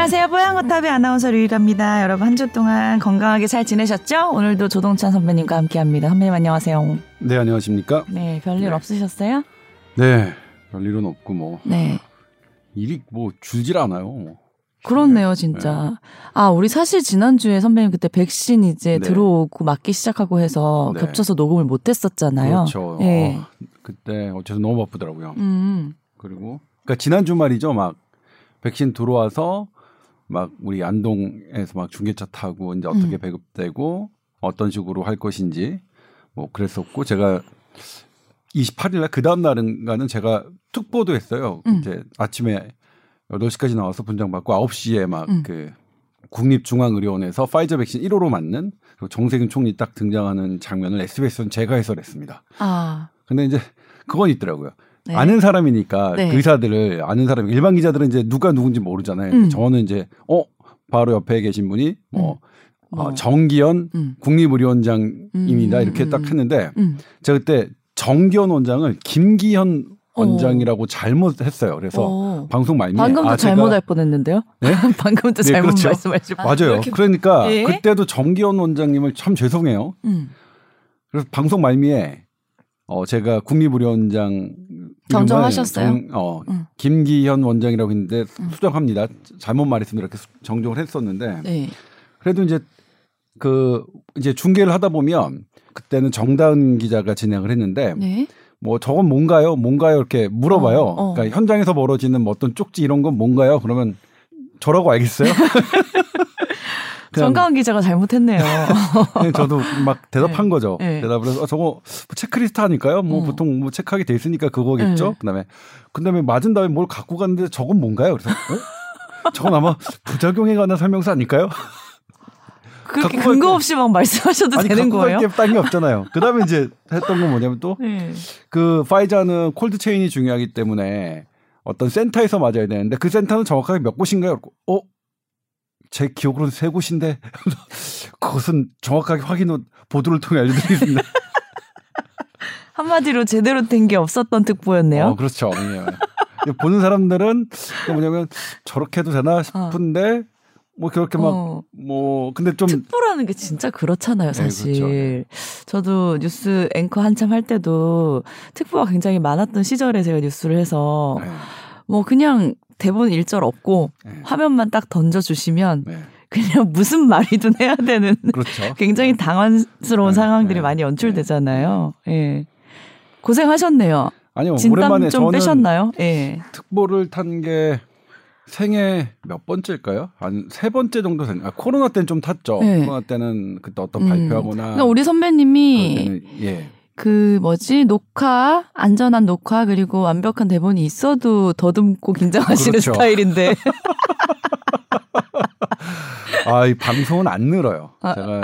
안녕하세요. 뽀얀거탑의 아나운서 류일합니다. 여러분 한 주 동안 건강하게 잘 지내셨죠? 오늘도 조동찬 선배님과 함께합니다. 선배님 안녕하세요. 네, 안녕하십니까? 네, 별일 네. 없으셨어요? 네, 별일은 없고 뭐 네. 일이 뭐 줄질 않아요. 그렇네요, 진짜. 아, 우리 사실 지난주에 선배님 그때 백신 이제 네. 들어오고 맞기 시작하고 해서 네. 겹쳐서 녹음을 못 했었잖아요. 그렇죠. 네. 어, 그때 어째서 너무 바쁘더라고요. 음. 그리고 그러니까 지난 주 말이죠. 막 백신 들어와서 막 우리 안동에서 막 중계차 타고 이제 어떻게 음. 배급되고 어떤 식으로 할 것인지 뭐 그랬었고 제가 28일 날그 다음 날인가는 제가 특보도 했어요. 음. 이제 아침에 8시까지 나와서 분장 받고 9시에 막 음. 그 국립중앙의료원에서 파이저 백신 1호로 맞는 정세균 총리 딱 등장하는 장면을 SBS는 제가 해설했습니다. 아. 근데 이제 그건 있더라고요. 네. 아는 사람이니까 네. 그 의사들을 아는 사람 일반 기자들은 이제 누가 누군지 모르잖아요. 음. 저는 이제 어 바로 옆에 계신 분이 뭐 뭐. 어, 정기현 음. 국립의료원장입니다 음, 이렇게 음, 딱 했는데 음. 제가 그때 정기현 원장을 김기현 어. 원장이라고 잘못했어요. 그래서 어. 방송 말미에 방금도 아, 잘못할 뻔했는데요. 네? 방금도 네, 잘못 그렇죠. 말씀하실 뻔. 맞아요. 이렇게- 그러니까 예? 그때도 정기현 원장님을 참 죄송해요. 음. 그래서 방송 말미에 어 제가 국립의료원장 정정하셨어요? 어 음. 김기현 원장이라고 했는데 수정합니다. 잘못 말했습니다. 이렇게 수- 정정을 했었는데 네. 그래도 이제 그 이제 중계를 하다 보면 그때는 정다은 기자가 진행을 했는데 네. 뭐 저건 뭔가요? 뭔가요? 이렇게 물어봐요. 어, 어. 그러니까 현장에서 벌어지는 뭐 어떤 쪽지 이런 건 뭔가요? 그러면 저라고 알겠어요? 정가은 기자가 잘못했네요. 그냥 저도 막 대답한 네. 거죠. 네. 대답을 해서 어, 저거 뭐 체크리스트 하니까요. 뭐 어. 보통 뭐 체크하게 돼 있으니까 그거겠죠. 네. 그다음에 그다음에 맞은 다음에 뭘 갖고 갔는데 저건 뭔가요? 그래서 어? 저건 아마 부작용에 관한 설명서 아닐까요? 그렇게 근거 게- 없이 막 말씀하셔도 되는 갖고 거예요? 갈게딴게 없잖아요. 그다음에 이제 했던 건 뭐냐면 또 네. 그 파이자는 콜드 체인이 중요하기 때문에 어떤 센터에서 맞아야 되는데 그 센터는 정확하게 몇 곳인가요? 어? 제 기억으로는 세 곳인데 그것은 정확하게 확인 후 보도를 통해 알려드리겠습니다. 한마디로 제대로 된 게 없었던 특보였네요. 어, 그렇죠. 예. 보는 사람들은 그 뭐냐면 저렇게 해도 되나 싶은데 뭐 그렇게 막 어. 뭐 근데 좀 특보라는 게 진짜 그렇잖아요, 네, 사실. 그렇죠. 네. 저도 뉴스 앵커 한참 할 때도 특보가 굉장히 많았던 시절에 제가 뉴스를 해서 네, 뭐 그냥 대본 일절 없고 네. 화면만 딱 던져주시면 네. 그냥 무슨 말이든 해야 되는 그렇죠. 굉장히 당황스러운 네, 상황들이 네, 많이 연출되잖아요. 예. 고생하셨네요. 아니요 진땀 오랜만에 좀 빼셨나요? 예. 특보를 탄 게 생애 몇 번째일까요? 한 세 번째 정도 된. 아, 코로나 때는 좀 탔죠. 네. 코로나 때는 그때 어떤 음. 발표하거나 그러니까 우리 선배님이 때는 예. 그 뭐지 녹화 안전한 녹화 그리고 완벽한 대본이 있어도 더듬고 긴장하시는 그렇죠. 스타일인데 아, 이 방송은 안 늘어요. 아. 제가 어,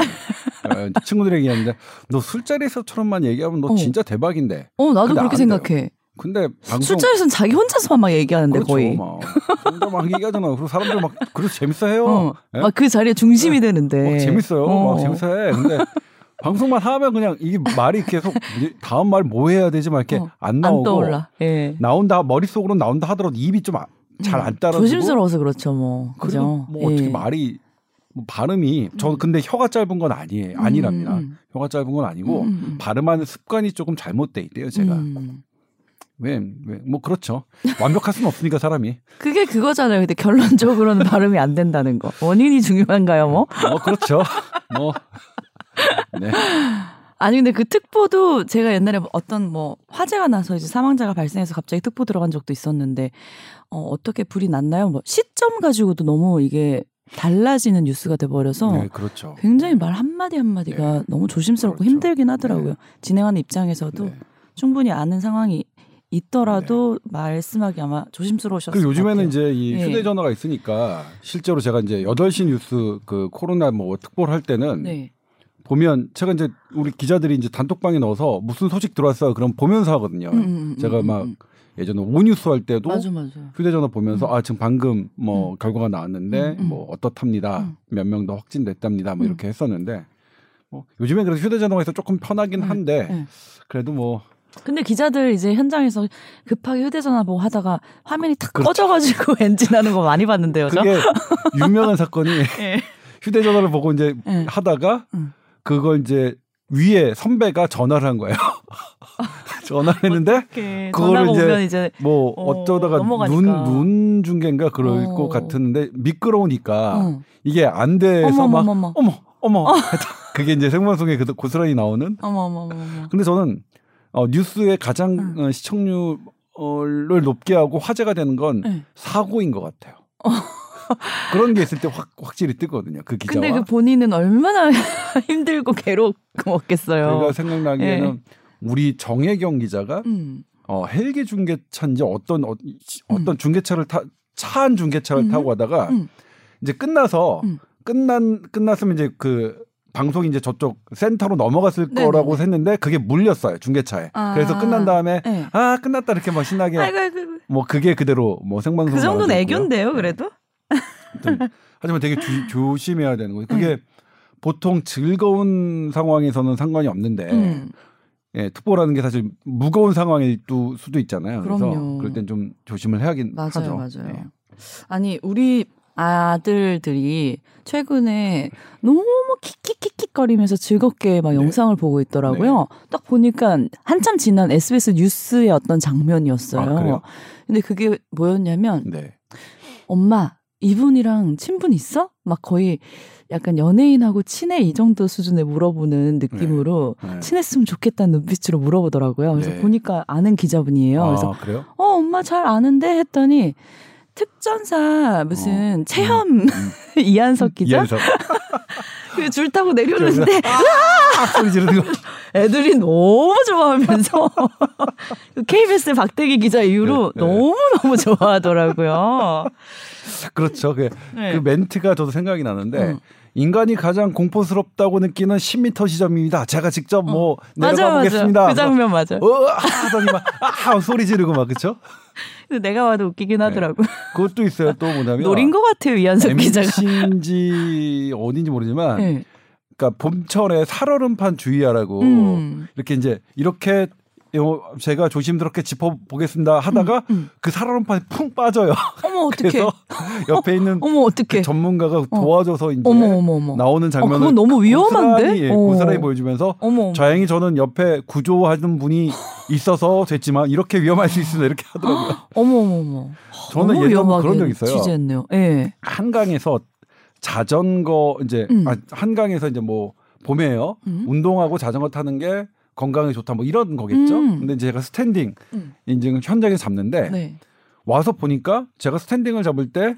친구들에게 얘기하는데 너 술자리에서처럼만 얘기하면 너 어. 진짜 대박인데. 어 나도 그렇게. 생각해 근데 방송 술자리에서는 자기 혼자서만 막 얘기하는데 그렇죠, 거의 막 혼자 막 얘기하잖아요. 그리고 사람들 막 그래서 재밌어해요. 어, 예? 막그 자리에 중심이 되는데 막 재밌어요. 어. 막 재밌어해. 근데 방송만 하면 그냥 이게 말이 계속 다음 말 뭐 해야 되지? 막 이렇게 어, 안 나오고 안 예. 나온다 머릿속으로 나온다 하더라도 입이 좀 잘안 따라주고. 조심스러워서 그렇죠 뭐. 그죠? 뭐 어떻게 예. 말이 뭐 발음이 저 근데 혀가 짧은 건 아니에요. 아니랍니다. 음, 음. 혀가 짧은 건 아니고 음, 음. 발음하는 습관이 조금 잘못돼 있대요 제가. 음. 왜왜뭐 그렇죠. 완벽할 수는 없으니까 사람이. 그게 그거잖아요. 근데 결론적으로는 발음이 안 된다는 거. 원인이 중요한가요 뭐? 뭐 그렇죠. 뭐 네. 아니 근데 그 특보도 제가 옛날에 어떤 뭐 화재가 나서 이제 사망자가 발생해서 갑자기 특보 들어간 적도 있었는데 어, 어떻게 불이 났나요? 뭐 시점 가지고도 너무 이게 달라지는 뉴스가 돼 버려서 네, 그렇죠 굉장히 말 한마디 한마디가 네. 너무 조심스럽고 그렇죠. 힘들긴 하더라고요. 네. 진행하는 입장에서도 네. 충분히 아는 상황이 있더라도 말씀하기 아마 조심스러우셨을 것 요즘에는. 이제 이 예. 휴대전화가 있으니까 실제로 제가 이제 8시 뉴스 그 코로나 뭐 특보를 할 때는 네. 보면 제가 이제 우리 기자들이 이제 단톡방에 넣어서 무슨 소식 들어왔어요. 그럼 보면서 하거든요. 음, 음, 음, 제가 음, 막 음. 예전에 오뉴스 할 때도 맞아 맞아. 휴대전화 보면서 음. 아 지금 방금 뭐 결과가 나왔는데 음, 음. 뭐 어떻답니다. 음. 몇명 더 확진됐답니다. 뭐 음. 이렇게 했었는데 뭐 요즘에 그래서 휴대전화가 있어 조금 편하긴 음, 한데 네. 그래도 뭐 근데 기자들 이제 현장에서 급하게 휴대전화 보고 하다가 화면이 탁 그렇죠. 꺼져가지고 엔진 하는 거 많이 봤는데요, 저? 그게 유명한 사건이 예. 휴대전화를 보고 이제 예. 하다가 음. 그걸 이제 위에 선배가 전화를 한 거예요. 전화를 했는데 그거를 이제 이제 뭐 어, 어쩌다가 넘어가니까. 눈, 눈 중계인가 그럴 어. 것 같은데 미끄러우니까 어. 이게 안 돼서 막 어머머머머. 어머 어머 그게 이제 생방송에 그- 고스란히 나오는 어머 어머 어머 어머. 근데 저는 어, 뉴스의 가장 응. 어, 시청률을 높게 하고 화제가 되는 건 네. 사고인 것 같아요. 그런 게 있을 때 확, 확실히 뜨거든요. 그 기자와. 근데 그 본인은 얼마나 힘들고 괴롭겠어요. 제가 생각나기에는 우리 정혜경 기자가 음. 어, 헬기 중계차인지 어떤 어, 떤 중계차를 타 차 한 중계차를 음. 타고 가다가 음. 이제 끝나서 음. 끝난 끝났으면 이제 그 방송이 이제 저쪽 센터로 넘어갔을 네네네. 거라고 했는데 그게 물렸어요 중계차에. 아. 그래서 끝난 다음에 네. 아 끝났다 이렇게 막 신나게 아이고 아이고 아이고. 뭐 그게 그대로 뭐 생방송 그 정도는 있고요. 애교인데요, 네. 그래도. 하지만 되게 주- 조심해야 되는 거예요. 네. 그게 보통 즐거운 상황에서는 상관이 없는데 음. 예, 특보라는 게 사실 무거운 상황일 또 수도 있잖아요. 그래서 그럼요. 그럴 땐 좀 조심을 해야긴 맞아요, 하죠. 맞아요. 네. 아니 우리 아들들이 최근에 너무 킥킥킥킥거리면서 즐겁게 막 네. 영상을 보고 있더라고요. 딱 보니까 한참 지난 SBS 뉴스의 어떤 장면이었어요. 아? 근데 그게 뭐였냐면 네. 엄마 이분이랑 친분 있어? 막 거의 약간 연예인하고 친해 이 정도 수준에 물어보는 느낌으로 네. 친했으면 좋겠다는 눈빛으로 물어보더라고요. 그래서 네. 보니까 아는 기자분이에요. 아, 그래서 그래요? 어 엄마 잘 아는데 했더니 특전사 무슨 체험 음. 이한석 기자 이해해서 그줄 타고 내려오는데 아, 소리 지르는 거. 애들이 너무 좋아하면서 그 KBS 박대기 기자 이후로 네, 네. 너무 너무 좋아하더라고요. 그렇죠. 그, 네. 그 멘트가 저도 생각이 나는데 음. 인간이 가장 공포스럽다고 느끼는 10m 지점입니다. 제가 직접 뭐 내려가 어. 맞아 맞아 보겠습니다. 그 장면 맞아. 어, 하더니 막 아, 소리 지르고 막 그렇죠? 내가 봐도 웃기긴 하더라고. 그것도 있어요. 또 뭐냐면 노린 것 같아요 이한석 기자가. MC인지 어딘지 모르지만 네. 그러니까 봄철에 살얼음판 주의하라고 음. 이렇게 이제 이렇게 요- 제가 조심스럽게 짚어보겠습니다 하다가 음. 그 살얼음판이 푹 빠져요. 어머. 그래서 옆에 있는 어머 어떡해. 그 전문가가 도와줘서 이제 어머 어머 어머. 나오는 장면을 그건 너무 위험한데? 고스란히, 예, 어. 고스란히 보여주면서 어머 어머. 다행히 저는 옆에 구조하는 분이 있어서 됐지만 이렇게 위험할 수 있으면 이렇게 하더라고요. 어머 어머 어머. 저는 예전에 그런 적 있어요. 취재했네요. 예. 한강에서 자전거 이제 음. 아, 한강에서 이제 뭐 봄에요. 음. 운동하고 자전거 타는 게 건강에 좋다 뭐 이런 거겠죠. 음. 근데 제가 standing 음. 인증 현장에 잡는데 네. 와서 보니까 제가 standing을 잡을 때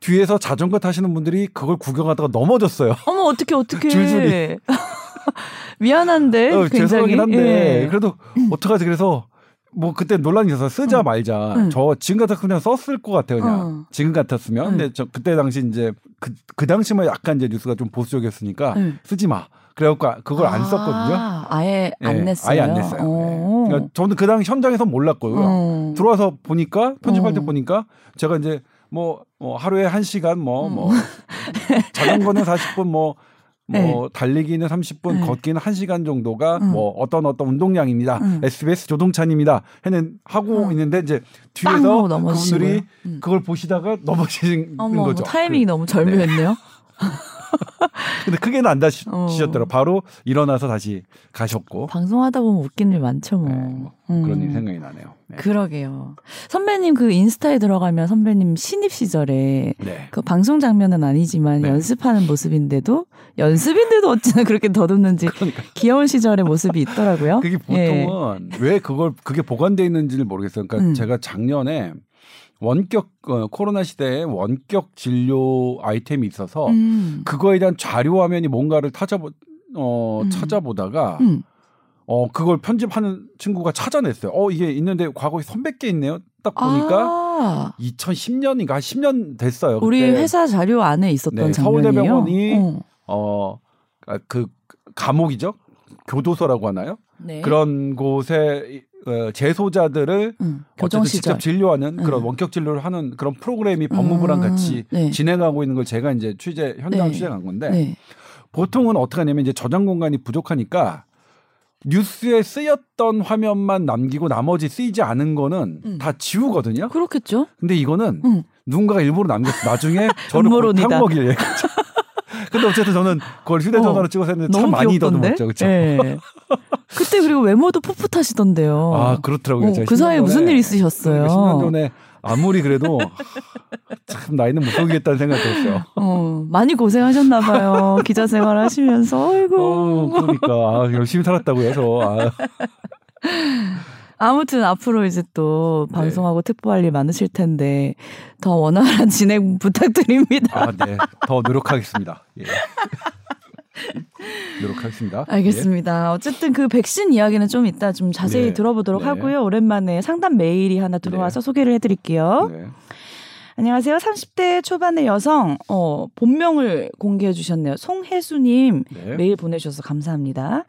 뒤에서 자전거 타시는 분들이 그걸 구경하다가 넘어졌어요. 어머 어떻게 어떻게 줄줄이. 미안한데 어, 굉장히 죄송하긴 한데 예. 그래도 어떡하지 그래서 뭐 그때 논란이 있어서 쓰자 응. 말자. 응. 저 지금 같았으면 썼을 것 같아요. 그냥 어. 지금 같았으면. 응. 근데 저 그때 당시 이제 그, 그 당시만 약간 이제 뉴스가 좀 보수적이었으니까 응. 쓰지 마. 그래갖고 그걸 안 아, 썼거든요. 아예 안 예, 냈어요. 아예 안 냈어요. 어. 예. 그러니까 저는 그 당시 현장에서 몰랐고요. 어. 들어와서 보니까 편집할 때 어. 보니까 제가 이제 뭐, 뭐 하루에 한 시간 뭐 음. 뭐 자전거는 40분 뭐. 뭐 네. 달리기는 30분, 네. 걷기는 1시간 정도가 음. 뭐 어떤 어떤 운동량입니다. 음. SBS 조동찬입니다. 해는 하고 음. 있는데 이제 빵 뒤에서. 그분들이 음. 그걸 보시다가 넘어지는 어머, 거죠. 타이밍이 너무 절묘했네요. 그- 근데 크게는 안 다치셨더라고요. 어. 바로 일어나서 다시 가셨고 방송하다 보면 웃긴 일 많죠, 뭐. 네, 뭐 음. 그런 일이 생각이 나네요. 네. 그러게요. 선배님 그 인스타에 들어가면 선배님 신입 시절에 네. 그 방송 장면은 아니지만 네. 연습하는 모습인데도 연습인데도 어찌나 그렇게 더듬는지 그러니까 귀여운 시절의 모습이 있더라고요. 그게 예. 보통은 왜 그걸 그게 보관돼 있는지를 모르겠어요. 그러니까 음. 제가 작년에 원격 어, 코로나 시대에 원격 진료 아이템이 있어서 음. 그거에 대한 자료 화면이 뭔가를 찾아보 어, 음. 찾아보다가 음. 어 그걸 편집하는 친구가 찾아냈어요. 어 이게 있는데 과거에 선백 개 있네요. 딱 보니까 아, 2010년인가 한 10년 됐어요. 우리 그때. 회사 자료 안에 있었던 네, 장면이에요. 서울대병원이 어. 어그 감옥이죠. 교도소라고 하나요? 네. 그런 곳에 어, 재소자들을 음, 어쨌든. 직접 진료하는 음. 그런 원격 진료를 하는 그런 프로그램이 법무부랑 음, 같이 네. 진행하고 있는 걸 제가 이제 취재 현장 네. 취재한 건데 네. 보통은 어떻게 하냐면 이제 저장 공간이 부족하니까 뉴스에 쓰였던 화면만 남기고 나머지 쓰이지 않은 거는 음. 다 지우거든요. 그렇겠죠. 근데 이거는 응. 누군가가 일부러 남겼어. 나중에 저를 음모론이다. 탕 먹일 얘기. 근데 어쨌든 저는 그걸 휴대전화로 어, 찍어서 했는데 참 많이. 더듬었죠. 그렇죠? 예. 그때 그리고 외모도 풋풋하시던데요. 아, 그렇더라고요. 어, 그 10년 사이에 무슨 일 있으셨어요? 10년 전에 아무리 그래도 참 나이는 못 속이겠다는 생각이 들었어요. 어, 많이 고생하셨나 봐요. 기자 생활 하시면서. 아이고. 어, 그러니까 아, 열심히 살았다고요. 해서 아, 아무튼 앞으로 이제 또 네. 방송하고 특보할 일 많으실 텐데 더 원활한 진행 부탁드립니다. 아, 네. 더 노력하겠습니다. 예. 노력하겠습니다. 알겠습니다. 어쨌든 그 백신 이야기는 좀 이따 좀 자세히 네. 들어보도록 네. 하고요. 오랜만에 상담 메일이 하나 들어와서 소개를 해드릴게요. 안녕하세요. 30대 초반의 여성, 어, 본명을 공개해 주셨네요. 송혜수님 네. 메일 보내주셔서 감사합니다.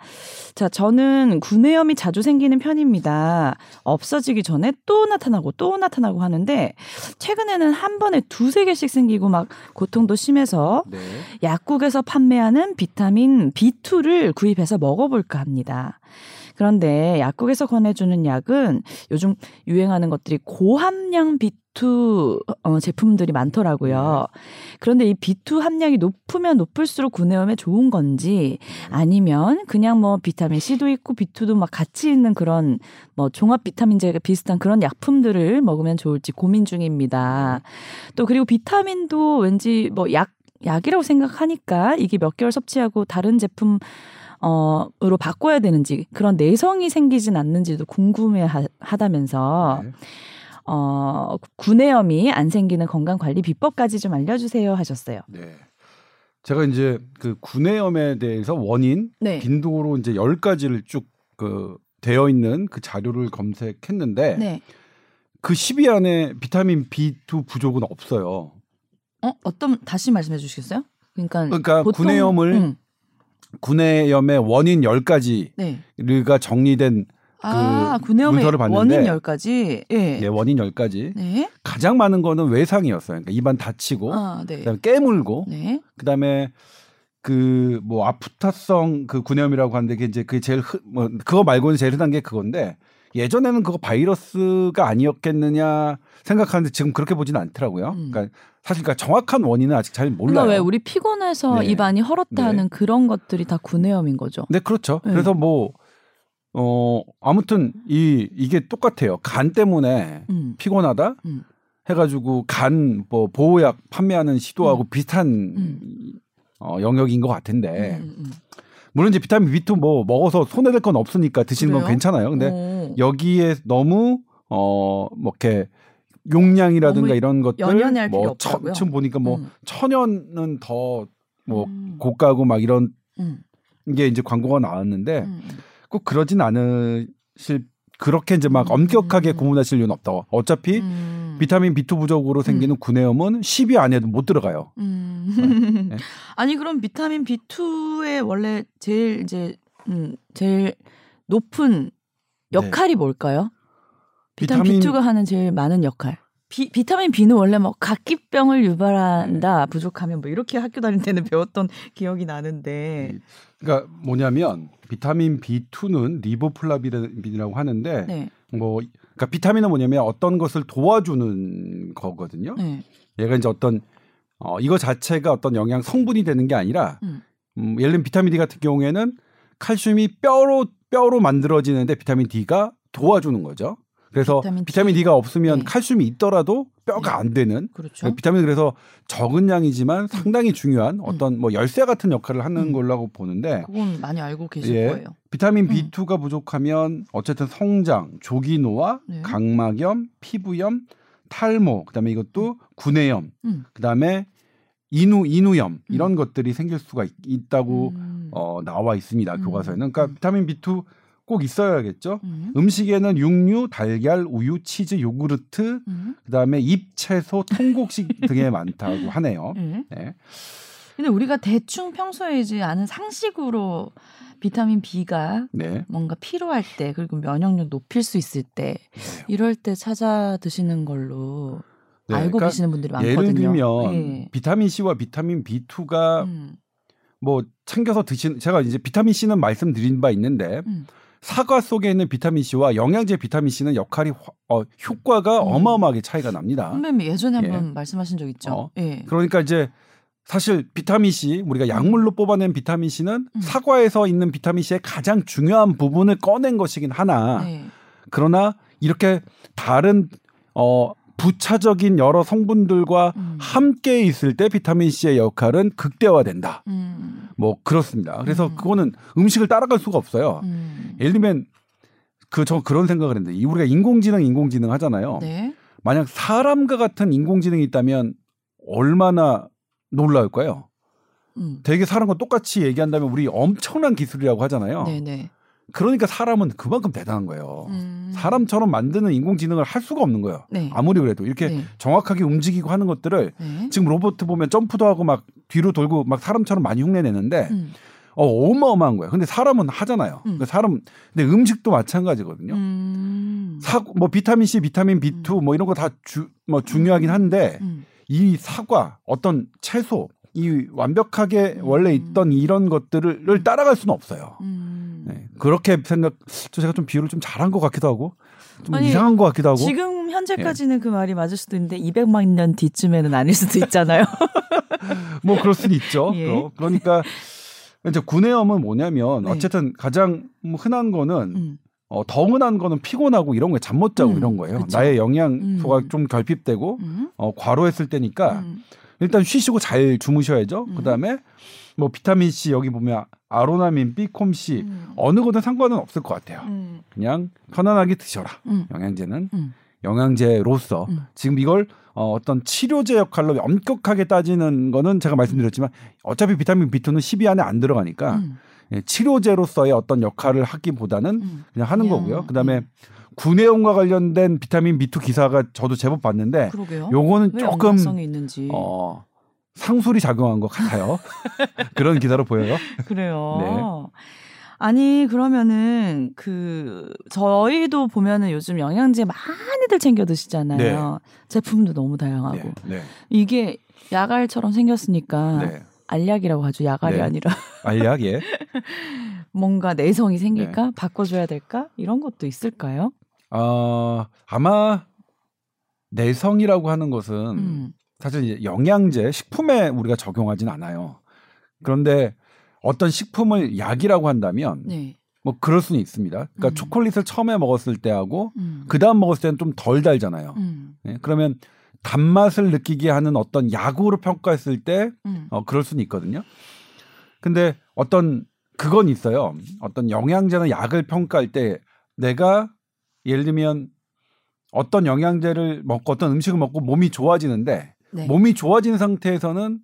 자, 저는 구내염이 자주 생기는 편입니다. 없어지기 전에 또 나타나고 또 나타나고 하는데, 최근에는 한 번에 두세 개씩 생기고 막 고통도 심해서 네. 약국에서 판매하는 비타민 B2를 구입해서 먹어볼까 합니다. 그런데 약국에서 권해주는 약은 요즘 유행하는 것들이 고함량 B2 어, 제품들이 많더라고요. 그런데 이 B2 함량이 높으면 높을수록 구내염에 좋은 건지 아니면 그냥 뭐 비타민 C도 있고 B2도 막 같이 있는 그런 뭐 종합 비타민제가 비슷한 그런 약품들을 먹으면 좋을지 고민 중입니다. 또 그리고 비타민도 왠지 뭐약 약이라고 생각하니까 이게 몇 개월 섭취하고 다른 제품 어으로 바꿔야 되는지 그런 내성이 생기진 않는지도 궁금해 하 다면서 네. 어 구내염이 안 생기는 건강 관리 비법까지 좀 알려주세요 하셨어요. 네. 제가 이제 그 구내염에 대해서 원인 네. 빈도로 이제 열 가지를 쭉 그 되어 있는 그 자료를 검색했는데 네. 그 10위 안에 비타민 B2 부족은 없어요. 어 어떤 다시 말씀해 주시겠어요? 그러니까 그러니까 보통- 구내염을 음, 구내염의 원인 10가지가 네. 정리된 아 구내염의 문서를 봤는데 원인 열 가지. 예. 네, 원인 10가지. 네. 가장 많은 거는 외상이었어요. 그러니까 입안 다치고 아 네. 그다음에 깨물고 네. 그다음에 그 뭐 아프타성 그 구내염이라고 하는데 그게 이제 그게 제일 흔, 뭐 그거 말고는 제일 흔한 게 그건데 예전에는 그거 바이러스가 아니었겠느냐 생각하는데 지금 그렇게 보지는 않더라고요. 음. 그러니까 사실 그러니까 정확한 원인은 아직 잘 몰라요. 그러니까 왜 우리 피곤해서 네. 입안이 헐었다 네. 그런 것들이 다 구내염인 거죠. 네, 그렇죠. 네. 그래서 뭐 어, 아무튼 이 이게 똑같아요. 간 때문에 음. 피곤하다 음. 해가지고 간 뭐 보호약 판매하는 시도하고 비슷한 음. 어, 영역인 것 같은데 음, 음, 물론 이제 비타민 B2 뭐 먹어서 손해될 건 없으니까 드시는 건 그래요? 괜찮아요. 근데 오. 여기에 너무 어뭐 이렇게 용량이라든가 이런 것들 뭐? 천- 지금 보니까 뭐 음. 천연은 더뭐 음. 고가고 막 이런 음, 게 이제 광고가 나왔는데 음, 음. 꼭 그러진 않으실 그렇게 이제 막 음. 엄격하게 구분하실 이유는 없다. 어차피 음. 비타민 B2 부족으로 생기는 구내염은 10위 안에도 못 들어가요. 음. 네. 아니 그럼 비타민 B2의 원래 제일 이제 음, 제일 높은 역할이 뭘까요? 비타민, 네. 비타민- B2가 하는 제일 많은 역할. 비, 비타민 B는 원래 뭐 각기병을 네. 유발한다 부족하면 뭐 이렇게 학교 다닐 때는 배웠던 기억이 나는데 그러니까 뭐냐면 비타민 B2는 리보플라빈이라고 하는데 네, 뭐 그러니까 비타민은 뭐냐면 어떤 것을 도와주는 거거든요. 네, 얘가 이제 어떤 어 이거 자체가 어떤 영양 성분이 되는 게 아니라 음. 음, 예를 들면 비타민 D 같은 경우에는 칼슘이 뼈로 뼈로 만들어지는데 비타민 D가 도와주는 거죠. 그래서 비타민 비타민, D. D가 없으면 네. 칼슘이 있더라도 뼈가 네. 안 되는 그렇죠. 비타민 그래서 적은 양이지만 상당히 중요한 어떤 뭐 열쇠 같은 역할을 하는 음. 걸로 보는데 그건 많이 알고 계실 예. 거예요. 비타민 음. B2가 부족하면 어쨌든 성장, 조기 노화, 네. 각막염, 피부염, 탈모, 그다음에 이것도 구내염, 음. 그다음에 인후 인후염 이런 것들이 생길 수가 있, 다고 음. 어, 나와 있습니다 음. 교과서에는. 그러니까 음. 비타민 B2 꼭 있어야겠죠. 음. 음식에는 육류, 달걀, 우유, 치즈, 요구르트, 음. 그다음에 잎, 채소, 통곡식 등에 많다고 하네요. 음. 네. 근데 우리가 대충 평소에 이제 아는 상식으로 비타민 B가 네. 뭔가 필요할 때 그리고 면역력 높일 수 있을 때 이럴 때 찾아 드시는 걸로 네, 알고 그러니까 계시는 분들이 많거든요. 예를 들면 예. 비타민 C와 비타민 B2가 음, 뭐 챙겨서 드시는 제가 이제 비타민 C는 말씀드린 바 있는데 음. 사과 속에 있는 비타민 C와 영양제 비타민 C는 역할이 화- 어, 효과가 음. 어마어마하게 차이가 납니다. 선배님 예전에 예. 한번 말씀하신 적 있죠. 어. 예. 그러니까 이제 사실 비타민 C 우리가 약물로 뽑아낸 비타민 C는 음. 사과에서 있는 비타민 C의 가장 중요한 부분을 꺼낸 것이긴 하나 네. 그러나 이렇게 다른 어 부차적인 여러 성분들과 음. 함께 있을 때 비타민 C의 역할은 극대화된다. 음. 뭐 그렇습니다. 그래서 음. 그거는 음식을 따라갈 수가 없어요. 음. 예를 들면 그 저 그런 생각을 했는데 이 우리가 인공지능 인공지능 하잖아요. 네. 만약 사람과 같은 인공지능이 있다면 얼마나 놀라울까요? 음. 되게 사람과 똑같이 얘기한다면 우리 엄청난 기술이라고 하잖아요. 네네. 그러니까 사람은 그만큼 대단한 거예요. 음. 사람처럼 만드는 인공지능을 할 수가 없는 거예요. 네. 아무리 그래도 이렇게 네. 정확하게 움직이고 하는 것들을 네. 지금 로봇 보면 점프도 하고 막 뒤로 돌고 막 사람처럼 많이 흉내내는데 음. 어 어마어마한 거예요. 근데 사람은 하잖아요. 음. 그 사람 근데 음식도 마찬가지거든요. 음. 사뭐 비타민 C, 비타민 B2 뭐 이런 거 다 주 뭐 중요하긴 한데 음. 이 사과 어떤 채소 이 완벽하게 음. 원래 있던 이런 것들을 따라갈 수는 없어요. 음. 네. 그렇게 생각 저 제가 좀 비유를 좀 잘한 것 같기도 하고 좀 아니, 이상한 것 같기도 하고 지금 현재까지는 예. 그 말이 맞을 수도 있는데 200만 년 뒤쯤에는 아닐 수도 있잖아요. 뭐 그럴 수는 있죠. 예. 또. 그러니까 이제 구내염은 뭐냐면 네. 어쨌든 가장 흔한 거는 음. 어, 더 흔한 거는 피곤하고 이런 거에 잠 못 자고 음, 이런 거예요. 그쵸. 나의 영양소가 음. 좀 결핍되고 음. 어, 과로했을 때니까 음. 일단 쉬시고 잘 주무셔야죠. 음. 그다음에 뭐 비타민 C 여기 보면 아로나민, B콤C 음. 어느 거든 상관은 없을 것 같아요. 음. 그냥 편안하게 드셔라. 음. 영양제는 음. 영양제로서 음. 지금 이걸 어, 어떤 치료제 역할로 엄격하게 따지는 거는 제가 말씀드렸지만 어차피 비타민 B2는 10위 안에 안 들어가니까 음. 예, 치료제로서의 어떤 역할을 하기보다는 음. 그냥 하는 거고요. 그다음에 음. 구내염과 관련된 비타민 B2 기사가 저도 제법 봤는데 그러게요. 요거는 왜 조금. 어, 상술이 작용한 것 같아요. 그런 기사로 보여요. 그래요. 네. 아니 그러면은 그 저희도 보면은 요즘 영양제 많이들 챙겨 드시잖아요. 제품도 너무 다양하고 네, 네, 이게 야갈처럼 생겼으니까 네. 알약이라고 하죠. 야갈이 네. 아니라 알약 예. 뭔가 내성이 생길까 네. 바꿔줘야 될까 이런 것도 있을까요? 어, 아마 내성이라고 하는 것은 음. 사실 영양제 식품에 우리가 적용하진 않아요. 그런데 어떤 식품을 약이라고 한다면 네. 뭐 그럴 수는 있습니다. 그러니까 음. 초콜릿을 처음에 먹었을 때하고 음. 그 다음 먹었을 때는 좀 덜 달잖아요. 음. 예, 그러면 단맛을 느끼게 하는 어떤 약으로 평가했을 때 음. 어, 그럴 수는 있거든요. 근데 어떤 그건 있어요. 어떤 영양제나 약을 평가할 때 내가 예를 들면 어떤 영양제를 먹고 어떤 음식을 먹고 몸이 좋아지는데 네. 몸이 좋아진 상태에서는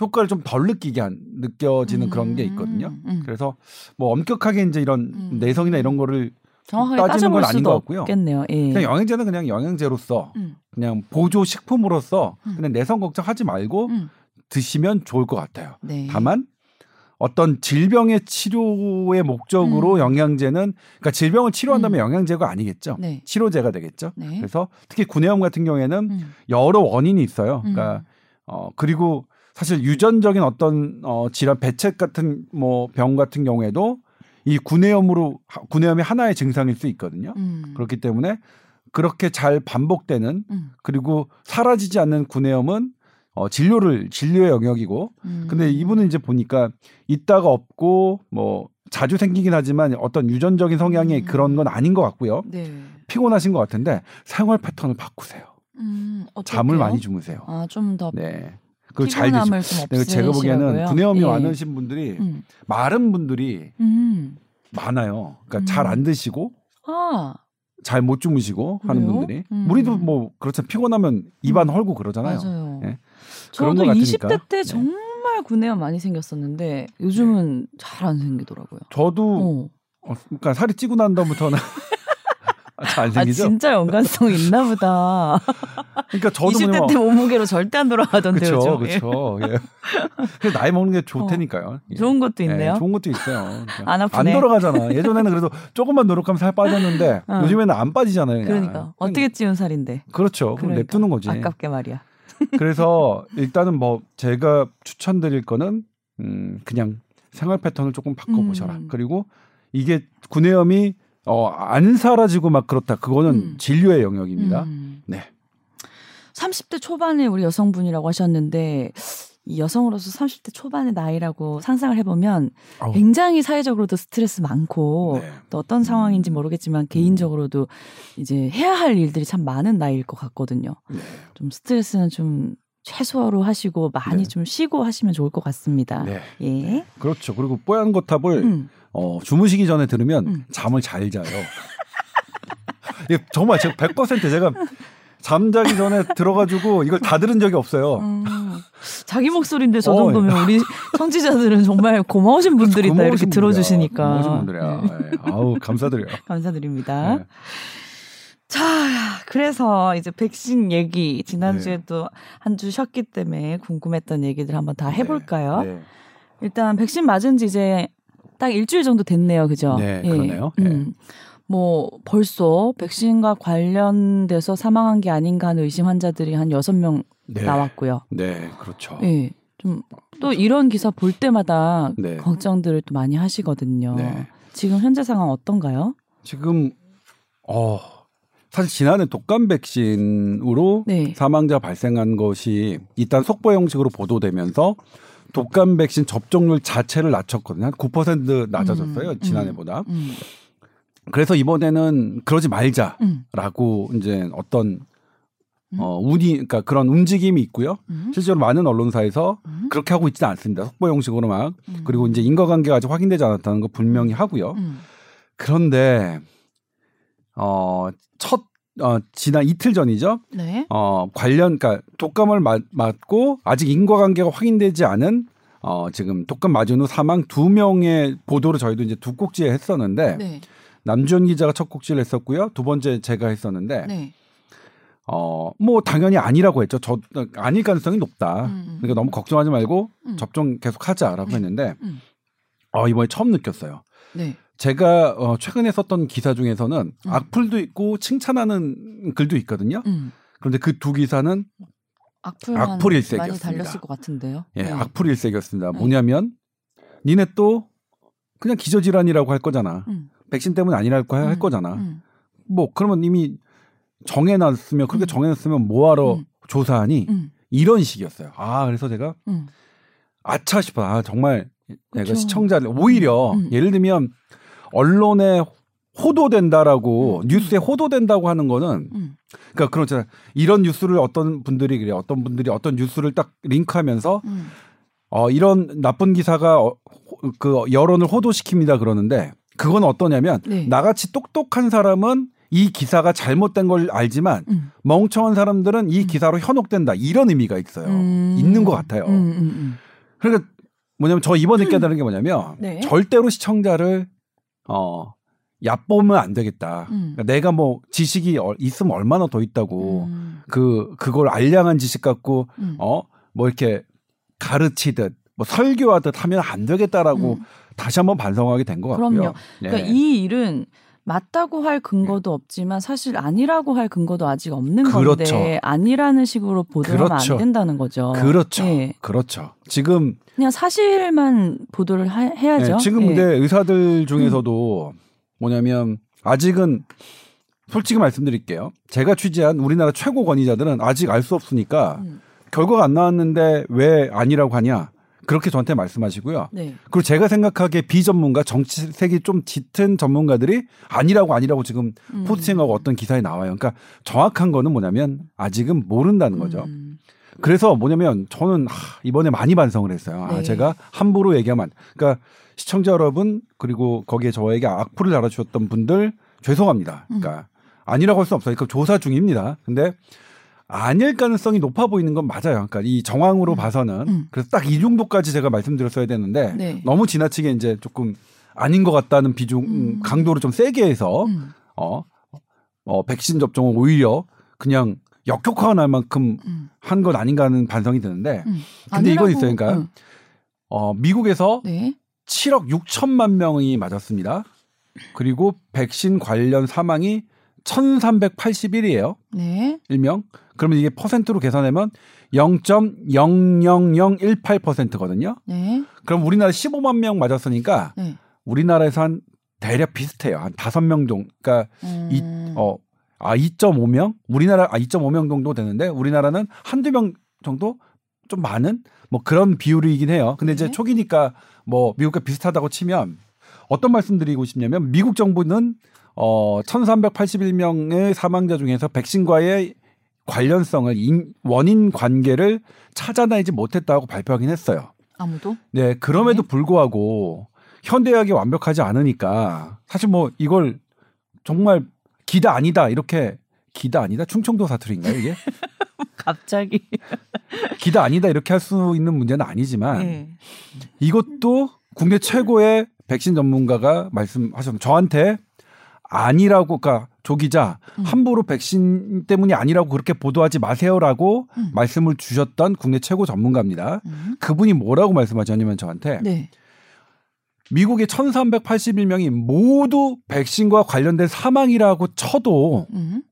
효과를 좀 덜 느끼게 한, 느껴지는 그런 게 있거든요. 음. 음. 그래서 뭐 엄격하게 이제 이런 음. 내성이나 이런 거를 정확하게 따지는 건 아닌 것 같고요. 없겠네요. 예. 그냥 영양제는 그냥 영양제로서 음. 그냥 보조 식품으로서 음. 그냥 내성 걱정하지 말고 음. 드시면 좋을 것 같아요. 네. 다만 어떤 질병의 치료의 목적으로 음. 영양제는 그러니까 질병을 치료한다면 영양제가 아니겠죠. 네. 치료제가 되겠죠. 네. 그래서 특히 구내염 같은 경우에는 음. 여러 원인이 있어요. 음. 그러니까 어 그리고 사실 유전적인 어떤 어 질환 배책 같은 뭐 병 같은 경우에도 이 구내염으로 하- 구내염이 하나의 증상일 수 있거든요. 음. 그렇기 때문에 그렇게 잘 반복되는 음. 그리고 사라지지 않는 구내염은 어 진료를 진료의 영역이고 음. 근데 이분은 이제 보니까 있다가 없고 뭐 자주 생기긴 하지만 어떤 유전적인 성향의 음. 그런 건 아닌 것 같고요. 네. 피곤하신 것 같은데 생활 패턴을 바꾸세요. 음, 잠을? 많이 주무세요. 아, 좀더 네. 그리고 잘 드시. 피곤함을 좀 네, 제가 보기에는? 구내염이 예. 많으신 분들이 음. 마른 분들이 음. 많아요. 그러니까 음. 잘안 드시고 아, 잘못 주무시고 하는 그래요? 분들이 음. 우리도 뭐 그렇죠 피곤하면 입안 음. 헐고 그러잖아요. 맞아요. 예. 저도 것 20대 같으니까. 때 네. 정말 구내염 많이 생겼었는데 요즘은 잘 안 생기더라고요. 저도 어. 어, 그러니까 살이 찌고 난 다음부터는 잘아 생기죠. 진짜 연관성 있나 보다. 그러니까 저도 20대 뭐냐면- 때 몸무게로 절대 안 돌아가던데요. 그렇죠. 예. 그렇죠. 예. 그래서 나이 먹는 게 좋다니까요. 예. 좋은 것도 있네요. 예, 좋은 것도 있어요. 그러니까 안 아프네. 돌아가잖아. 예전에는 그래도 조금만 노력하면 살 빠졌는데 어. 요즘에는 안 빠지잖아요. 그냥. 그러니까 어떻게 찌운 살인데. 그렇죠. 그럼 그러니까. 냅두는 거지. 아깝게 말이야. 그래서 일단은 뭐 제가 추천드릴 거는 음 그냥 생활 패턴을 조금 바꿔 보셔라. 음. 그리고 이게 구내염이 어, 안 사라지고 막 그렇다. 그거는 음. 진료의 영역입니다. 음. 네. 30대 초반에 우리 여성분이라고 하셨는데 이 여성으로서 30대 초반의 나이라고 상상을 해보면 아우. 굉장히 사회적으로도 스트레스 많고 네. 또 어떤 상황인지 모르겠지만 개인적으로도 이제 해야 할 일들이 참 많은 나이일 것 같거든요. 네. 좀 스트레스는 좀 최소화로 하시고 많이 네. 좀 쉬고 하시면 좋을 것 같습니다. 네. 예. 그렇죠. 그리고 뽀얀 거탑을 음. 어, 주무시기 전에 들으면 음. 잠을 잘 자요. 정말 제가 100% 제가 잠자기 전에 들어가지고 이걸 다 들은 적이 없어요. 음, 자기 목소리인데 저 어, 정도면 우리 청취자들은 정말 고마우신 분들이다 이렇게 고마우신 들어주시니까. 분들이야. 고마우신 분들이야. 네. 네. 아우 감사드려요. 감사드립니다. 네. 자, 그래서 이제 백신 얘기 지난주에도 한주 쉬었기 때문에 궁금했던 얘기들 한번 다 해볼까요? 네. 일단 백신 맞은 지 이제 딱 일주일 정도 됐네요, 그죠? 네, 그러네요. 네. 음. 뭐 벌써 백신과 관련돼서 사망한 게 아닌가 하는 의심 환자들이 한 여섯 명 네. 나왔고요. 네, 그렇죠. 예. 좀 또 이런 기사 볼 때마다 네. 걱정들을 또 많이 하시거든요. 네. 지금 현재 상황 어떤가요? 지금 어 사실 지난해 독감 백신으로 네. 사망자 발생한 것이 일단 속보 형식으로 보도되면서 독감 백신 접종률 자체를 낮췄거든요. 한 9% 낮아졌어요. 음, 지난해보다. 음. 그래서 이번에는 그러지 말자라고 음. 이제 어떤 음. 어 운이 그러니까 그런 움직임이 있고요. 음. 실제로 많은 언론사에서 음. 그렇게 하고 있지는 않습니다. 속보 형식으로 막 음. 그리고 이제 인과관계가 아직 확인되지 않았다는 거 분명히 하고요. 음. 그런데 어 첫 어, 지난 이틀 전이죠. 네. 어, 관련, 그러니까 독감을 맞, 맞고 아직 인과관계가 확인되지 않은 어, 지금 독감 맞은 후 사망 두 명의 보도를 저희도 이제 두 꼭지에 했었는데 네. 남주현 기자가 첫 꼭지를 했었고요. 두 번째 제가 했었는데 네. 어, 뭐 당연히 아니라고 했죠. 저 아닐 가능성이 높다. 음. 그러니까 너무 걱정하지 말고 음. 접종 계속 하자라고 했는데 음. 어, 이번에 처음 느꼈어요. 네. 제가 어, 최근에 썼던 기사 중에서는 음. 악플도 있고 칭찬하는 글도 있거든요. 음. 그런데 그 두 기사는 악플 많이 일색이었습니다. 달렸을 것 같은데요. 예, 네. 악플 일색이었습니다. 네. 뭐냐면 니네 또 그냥 기저질환이라고 할 거잖아. 음. 백신 때문에 아니랄 거할 음. 거잖아. 음. 뭐 그러면 이미 정해놨으면 그렇게 음. 정해놨으면 뭐하러 음. 조사하니 음. 이런 식이었어요. 아 그래서 제가 음. 아차 싶어. 아 정말 내가 그쵸. 시청자를 오히려 음. 예를 들면 언론에 호도된다라고 음. 뉴스에 호도된다고 하는 거는 음. 그러니까 그렇잖아요. 이런 뉴스를 어떤 분들이 그래 요 어떤 분들이 어떤 뉴스를 딱 링크하면서 음. 어 이런 나쁜 기사가 어, 호- 그 여론을 호도시킵니다 그러는데 그건 어떠냐면 네. 나같이 똑똑한 사람은 이 기사가 잘못된 걸 알지만 음. 멍청한 사람들은 이 기사로 현혹된다 이런 의미가 있어요. 음. 있는 것 같아요. 음, 음, 음. 그러니까 뭐냐면 저 이번에 깨달은 게 뭐냐면 네. 절대로 시청자를 어 얕보면 안 되겠다. 음. 그러니까 내가 뭐 지식이 어- 있으면 얼마나 더 있다고 음. 그 그걸 알량한 지식 갖고 음. 어뭐 이렇게 가르치듯 뭐 설교하듯 하면 안 되겠다라고 음. 다시 한번 반성하게 된 것 같고요. 그럼요. 네. 그러니까 이 일은 맞다고 할 근거도 없지만 사실 아니라고 할 근거도 아직 없는 그렇죠. 건데 아니라는 식으로 보도하면 그렇죠. 안 된다는 거죠. 그렇죠. 예. 그렇죠. 지금 그냥 사실만 보도를 하- 해야죠. 네, 지금 예. 근데 의사들 중에서도 뭐냐면 아직은 솔직히 말씀드릴게요. 제가 취재한 우리나라 최고 권위자들은 아직 알 수 없으니까 음. 결과가 안 나왔는데 왜 아니라고 하냐. 그렇게 저한테 말씀하시고요. 네. 그리고 제가 생각하기에 비전문가 정치색이 좀 짙은 전문가들이 아니라고 아니라고 지금 음. 포스팅하고 어떤 기사에 나와요. 그러니까 정확한 거는 뭐냐면 아직은 모른다는 거죠. 음. 그래서 뭐냐면 저는 하, 이번에 많이 반성을 했어요. 아, 네. 제가 함부로 얘기하면 안- 그러니까 시청자 여러분 그리고 거기에 저에게 악플을 달아주셨던 분들 죄송합니다. 음. 그러니까 아니라고 할 수 없어요. 그러니까 조사 중입니다. 근데 아닐 가능성이 높아 보이는 건 맞아요. 그러니까 이 정황으로 음. 봐서는 음. 그래서 딱 이 정도까지 제가 말씀드렸어야 되는데 네. 너무 지나치게 이제 조금 아닌 것 같다는 비중 음. 강도를 좀 세게 해서 음. 어, 어 백신 접종을 오히려 그냥 역효과가 날 만큼 음. 한건 아닌가 하는 반성이 드는데 음. 근데 이건 아니라고- 있어요. 그러니까 음. 어, 미국에서 네. 7억 6천만 명이 맞았습니다. 그리고 백신 관련 사망이 1,381이에요. 네. 일명. 그러면 이게 퍼센트로 계산하면 0.00018%거든요. 네. 그럼 우리나라 15만 명 맞았으니까 네. 우리나라에서 한 대략 비슷해요. 한 다섯 명 정도. 그러니까 이, 음. 어, 아 2.5명? 우리나라 아 2.5명 정도 되는데 우리나라는 한두 명 정도 좀 많은 뭐 그런 비율이긴 해요. 근데 이제 네. 초기니까 뭐 미국과 비슷하다고 치면 어떤 말씀드리고 싶냐면 미국 정부는 어 1381명의 사망자 중에서 백신과의 관련성을 인, 원인 관계를 찾아내지 못했다고 발표하긴 했어요. 아무도? 네, 그럼에도 불구하고 현대의학이 완벽하지 않으니까 사실 뭐 이걸 정말 기다 아니다 이렇게 기다 아니다 충청도 사투리인가요 이게 갑자기. 기다 아니다 이렇게 할 수 있는 문제는 아니지만 네. 이것도 국내 최고의 백신 전문가가 말씀하셨습니다. 저한테 아니라고 그러니까 조 기자 음. 함부로 백신 때문이 아니라고 그렇게 보도하지 마세요라고 음. 말씀을 주셨던 국내 최고 전문가입니다. 음. 그분이 뭐라고 말씀하셨냐면 저한테 네. 미국의 1381명이 모두 백신과 관련된 사망이라고 쳐도 음.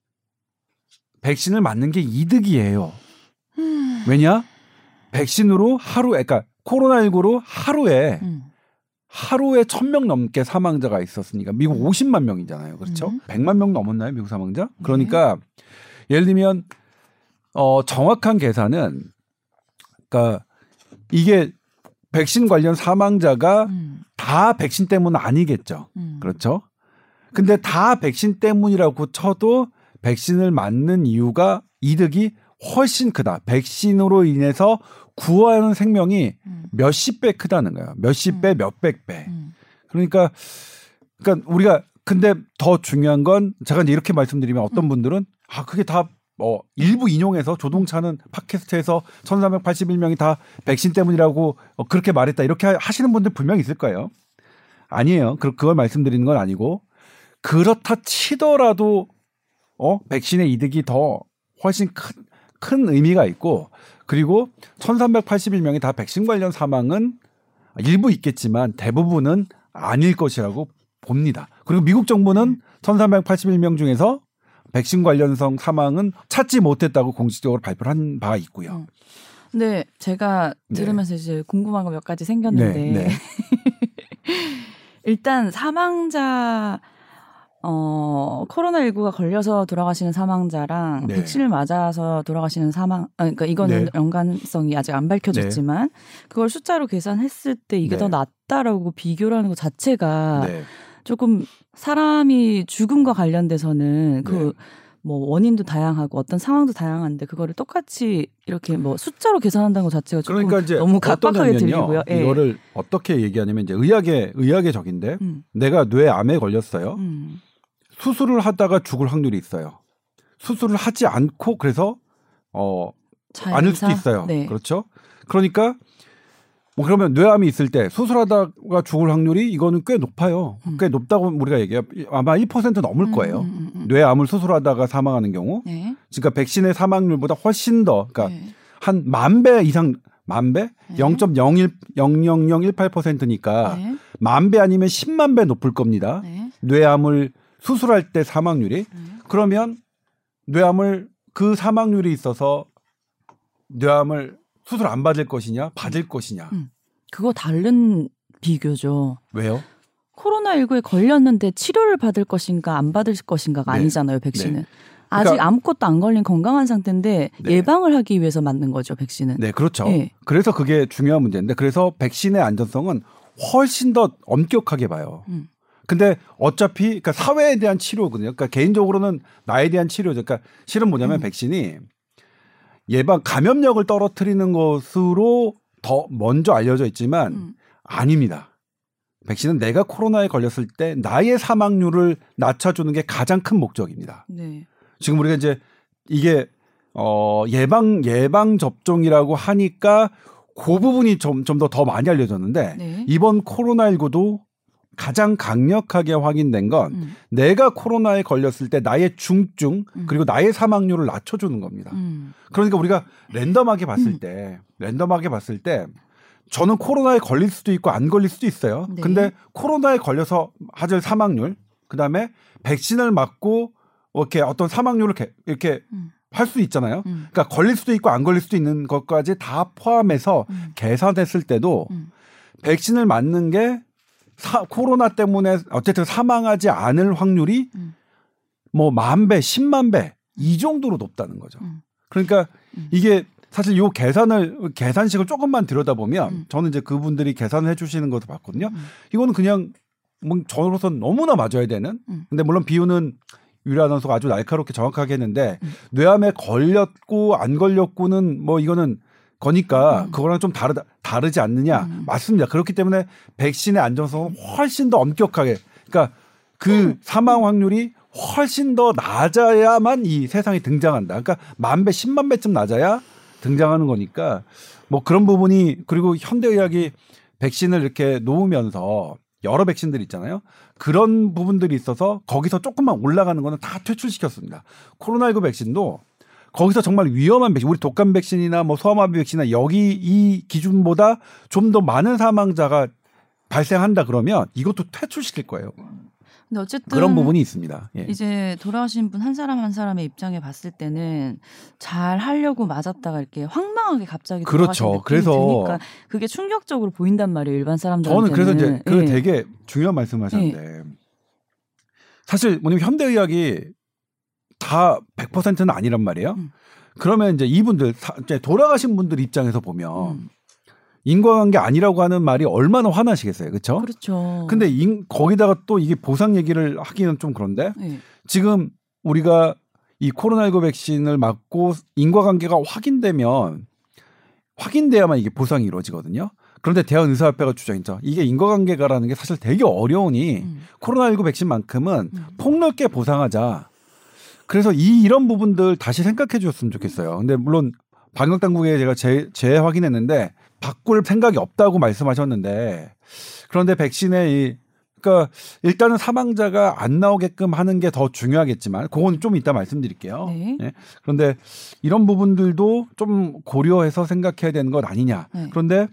백신을 맞는 게 이득이에요. 음. 왜냐? 백신으로 하루에, 그러니까 코로나19로 하루에, 음. 하루에 1000명 넘게 사망자가 있었으니까 미국 50만 명이잖아요. 그렇죠? 음. 100만 명 넘었나요? 미국 사망자? 그러니까 예를 들면, 어, 정확한 계산은, 그러니까 이게 백신 관련 사망자가 음. 다 백신 때문은 아니겠죠. 음. 그렇죠? 근데 다 백신 때문이라고 쳐도 백신을 맞는 이유가 이득이 훨씬 크다. 백신으로 인해서 구하는 생명이 음. 몇십 배 크다는 거예요. 몇십 배, 몇백 배. 음. 그러니까, 그러니까 우리가 근데 더 중요한 건 제가 이제 이렇게 말씀드리면 어떤 분들은 아 그게 다 뭐 일부 인용해서 조동차는 팟캐스트에서 1381명이 다 백신 때문이라고 어, 그렇게 말했다 이렇게 하- 하시는 분들 분명히 있을 거예요. 아니에요. 그 그걸 말씀드리는 건 아니고 그렇다 치더라도 어 백신의 이득이 더 훨씬 큰, 큰 의미가 있고 그리고 1381명이 다 백신 관련 사망은 일부 있겠지만 대부분은 아닐 것이라고 봅니다. 그리고 미국 정부는 1381명 중에서 백신 관련성 사망은 찾지 못했다고 공식적으로 발표를 한 바가 있고요. 음. 근데 제가 네. 들으면서 이제 궁금한 거 몇 가지 생겼는데 네, 네. 일단 사망자 어 코로나19가 걸려서 돌아가시는 사망자랑 네. 백신을 맞아서 돌아가시는 사망 아 그러니까 이거는 네. 연관성이 아직 안 밝혀졌지만 그걸 숫자로 계산했을 때 이게 네. 더 낫다라고 비교를 하는 것 자체가 네. 조금 사람이 죽음과 관련돼서는 그 네. 뭐 원인도 다양하고 어떤 상황도 다양한데 그거를 똑같이 이렇게 뭐 숫자로 계산한다는 것 자체가 조금 그러니까 너무 각박하게. 들리고요. 예. 이거를 어떻게 얘기하냐면 이제 의학의 의학의 적인데 음, 내가 뇌 암에 걸렸어요. 음, 수술을 하다가 죽을 확률이 있어요. 수술을 하지 않고 그래서 어 아닐 수도? 있어요. 네. 그렇죠? 그러니까 뭐 그러면 뇌암이 있을 때 수술하다가 죽을 확률이 이거는 꽤 높아요. 음. 꽤 높다고 우리가 얘기해요. 아마 1% 넘을 거예요. 음, 음, 음. 뇌암을 수술하다가 사망하는 경우. 네. 그러니까 백신의 사망률보다 훨씬 더 그러니까 네. 한만 배 이상 만 배? 네. 0.01 00018%니까 네. 만배 아니면 10만 배 높을 겁니다. 네. 뇌암을 수술할 때 사망률이 네. 그러면 뇌암을 그 사망률이 있어서 뇌암을 수술 안 받을 것이냐 받을 것이냐 음. 그거 다른 비교죠. 왜요? 코로나19에 걸렸는데 치료를 받을 것인가 안 받을 것인가가 네. 아니잖아요, 백신은. 네. 아직 그러니까- 아무것도 안 걸린 건강한 상태인데 네. 예방을 하기 위해서 맞는 거죠, 백신은. 네 그렇죠. 예. 그래서 그게 중요한 문제인데 그래서 백신의 안전성은 훨씬 더 엄격하게 봐요. 음. 근데 어차피 그러니까 사회에 대한 치료거든요. 그러니까 개인적으로는 나에 대한 치료죠. 그러니까 실은 뭐냐면 음. 백신이 예방 감염력을 떨어뜨리는 것으로 더 먼저 알려져 있지만 음. 아닙니다. 백신은 내가 코로나에 걸렸을 때 나의 사망률을 낮춰주는 게 가장 큰 목적입니다. 네. 지금 우리가 이제 이게 어 예방 예방 접종이라고 하니까 그 부분이 좀 좀 더더 많이 알려졌는데 네. 이번 코로나19도 가장 강력하게 확인된 건 음. 내가 코로나에 걸렸을 때 나의 중증 음. 그리고 나의 사망률을 낮춰주는 겁니다. 음. 그러니까 우리가 랜덤하게 봤을 음. 때 랜덤하게 봤을 때 저는 코로나에 걸릴 수도 있고 안 걸릴 수도 있어요. 네. 근데 코로나에 걸려서 하질 사망률 그다음에 백신을 맞고 이렇게 어떤 사망률을 이렇게, 이렇게 음. 할수 있잖아요. 음. 그러니까 걸릴 수도 있고 안 걸릴 수도 있는 것까지 다 포함해서 음. 계산했을 때도 음. 백신을 맞는 게 사, 코로나 때문에 어쨌든 사망하지 않을 확률이 음. 뭐만 배, 십만 배 이 정도로 높다는 거죠. 음. 그러니까 음. 이게 사실 요 계산을 계산식을 조금만 들여다보면 음. 저는 이제 그분들이 계산을 해 주시는 것도 봤거든요. 음. 이거는 그냥 뭐 저로서는 너무나 맞아야 되는. 음. 근데 물론 비유는 유리 아나운서가 아주 날카롭게 정확하게 했는데 음. 뇌암에 걸렸고 안 걸렸고는 뭐 이거는 거니까 음. 그거랑 좀 다르다 다르지 않느냐 음. 맞습니다. 그렇기 때문에 백신의 안전성은 훨씬 더 엄격하게 그러니까 그 음. 사망 확률이 훨씬 더 낮아야만 이 세상에 등장한다. 그러니까 만 배, 십만 배쯤 낮아야 등장하는 거니까 뭐 그런 부분이 그리고 현대의학이 백신을 이렇게 놓으면서 여러 백신들 있잖아요. 그런 부분들이 있어서 거기서 조금만 올라가는 거는 다 퇴출시켰습니다. 코로나19 백신도 거기서 정말 위험한 백신, 우리 독감 백신이나 뭐 소아마비 백신이나 여기 이 기준보다 좀 더 많은 사망자가 발생한다 그러면 이것도 퇴출시킬 거예요. 근데 어쨌든 그런 부분이 있습니다. 예. 이제 돌아가신 분 한 사람 한 사람의 입장에 봤을 때는 잘 하려고 맞았다가 이렇게 황망하게 갑자기 그렇죠. 그래서 드니까 그게 충격적으로 보인단 말이에요 일반 사람들한테는. 저는 그래서 이제 그 예. 되게 중요한 말씀하셨는데 사실 뭐냐면 현대의학이 다 100%는 아니란 말이에요. 음. 그러면 이제 이분들 사- 이제 돌아가신 분들 입장에서 보면 음, 인과관계 아니라고 하는 말이 얼마나 화나시겠어요, 그렇죠? 그렇죠. 근데 인- 거기다가 또 이게 보상 얘기를 하기는 좀 그런데 예. 지금 우리가 이 코로나19 백신을 맞고 인과관계가 확인되면 확인돼야만 이게 보상이 이루어지거든요. 그런데 대한의사협회가 주장했죠. 이게 인과관계가라는 게 사실 되게 어려우니 음, 코로나19 백신만큼은 음. 폭넓게 보상하자. 그래서 이 이런 부분들 다시 생각해 주셨으면 좋겠어요. 근데 물론 방역 당국에 제가 재, 재확인했는데 바꿀 생각이 없다고 말씀하셨는데 그런데 백신의 이 그러니까 일단은 사망자가 안 나오게끔 하는 게 더 중요하겠지만 그건 좀 이따 말씀드릴게요. 네. 예. 그런데 이런 부분들도 좀 고려해서 생각해야 되는 것 아니냐. 네. 그런데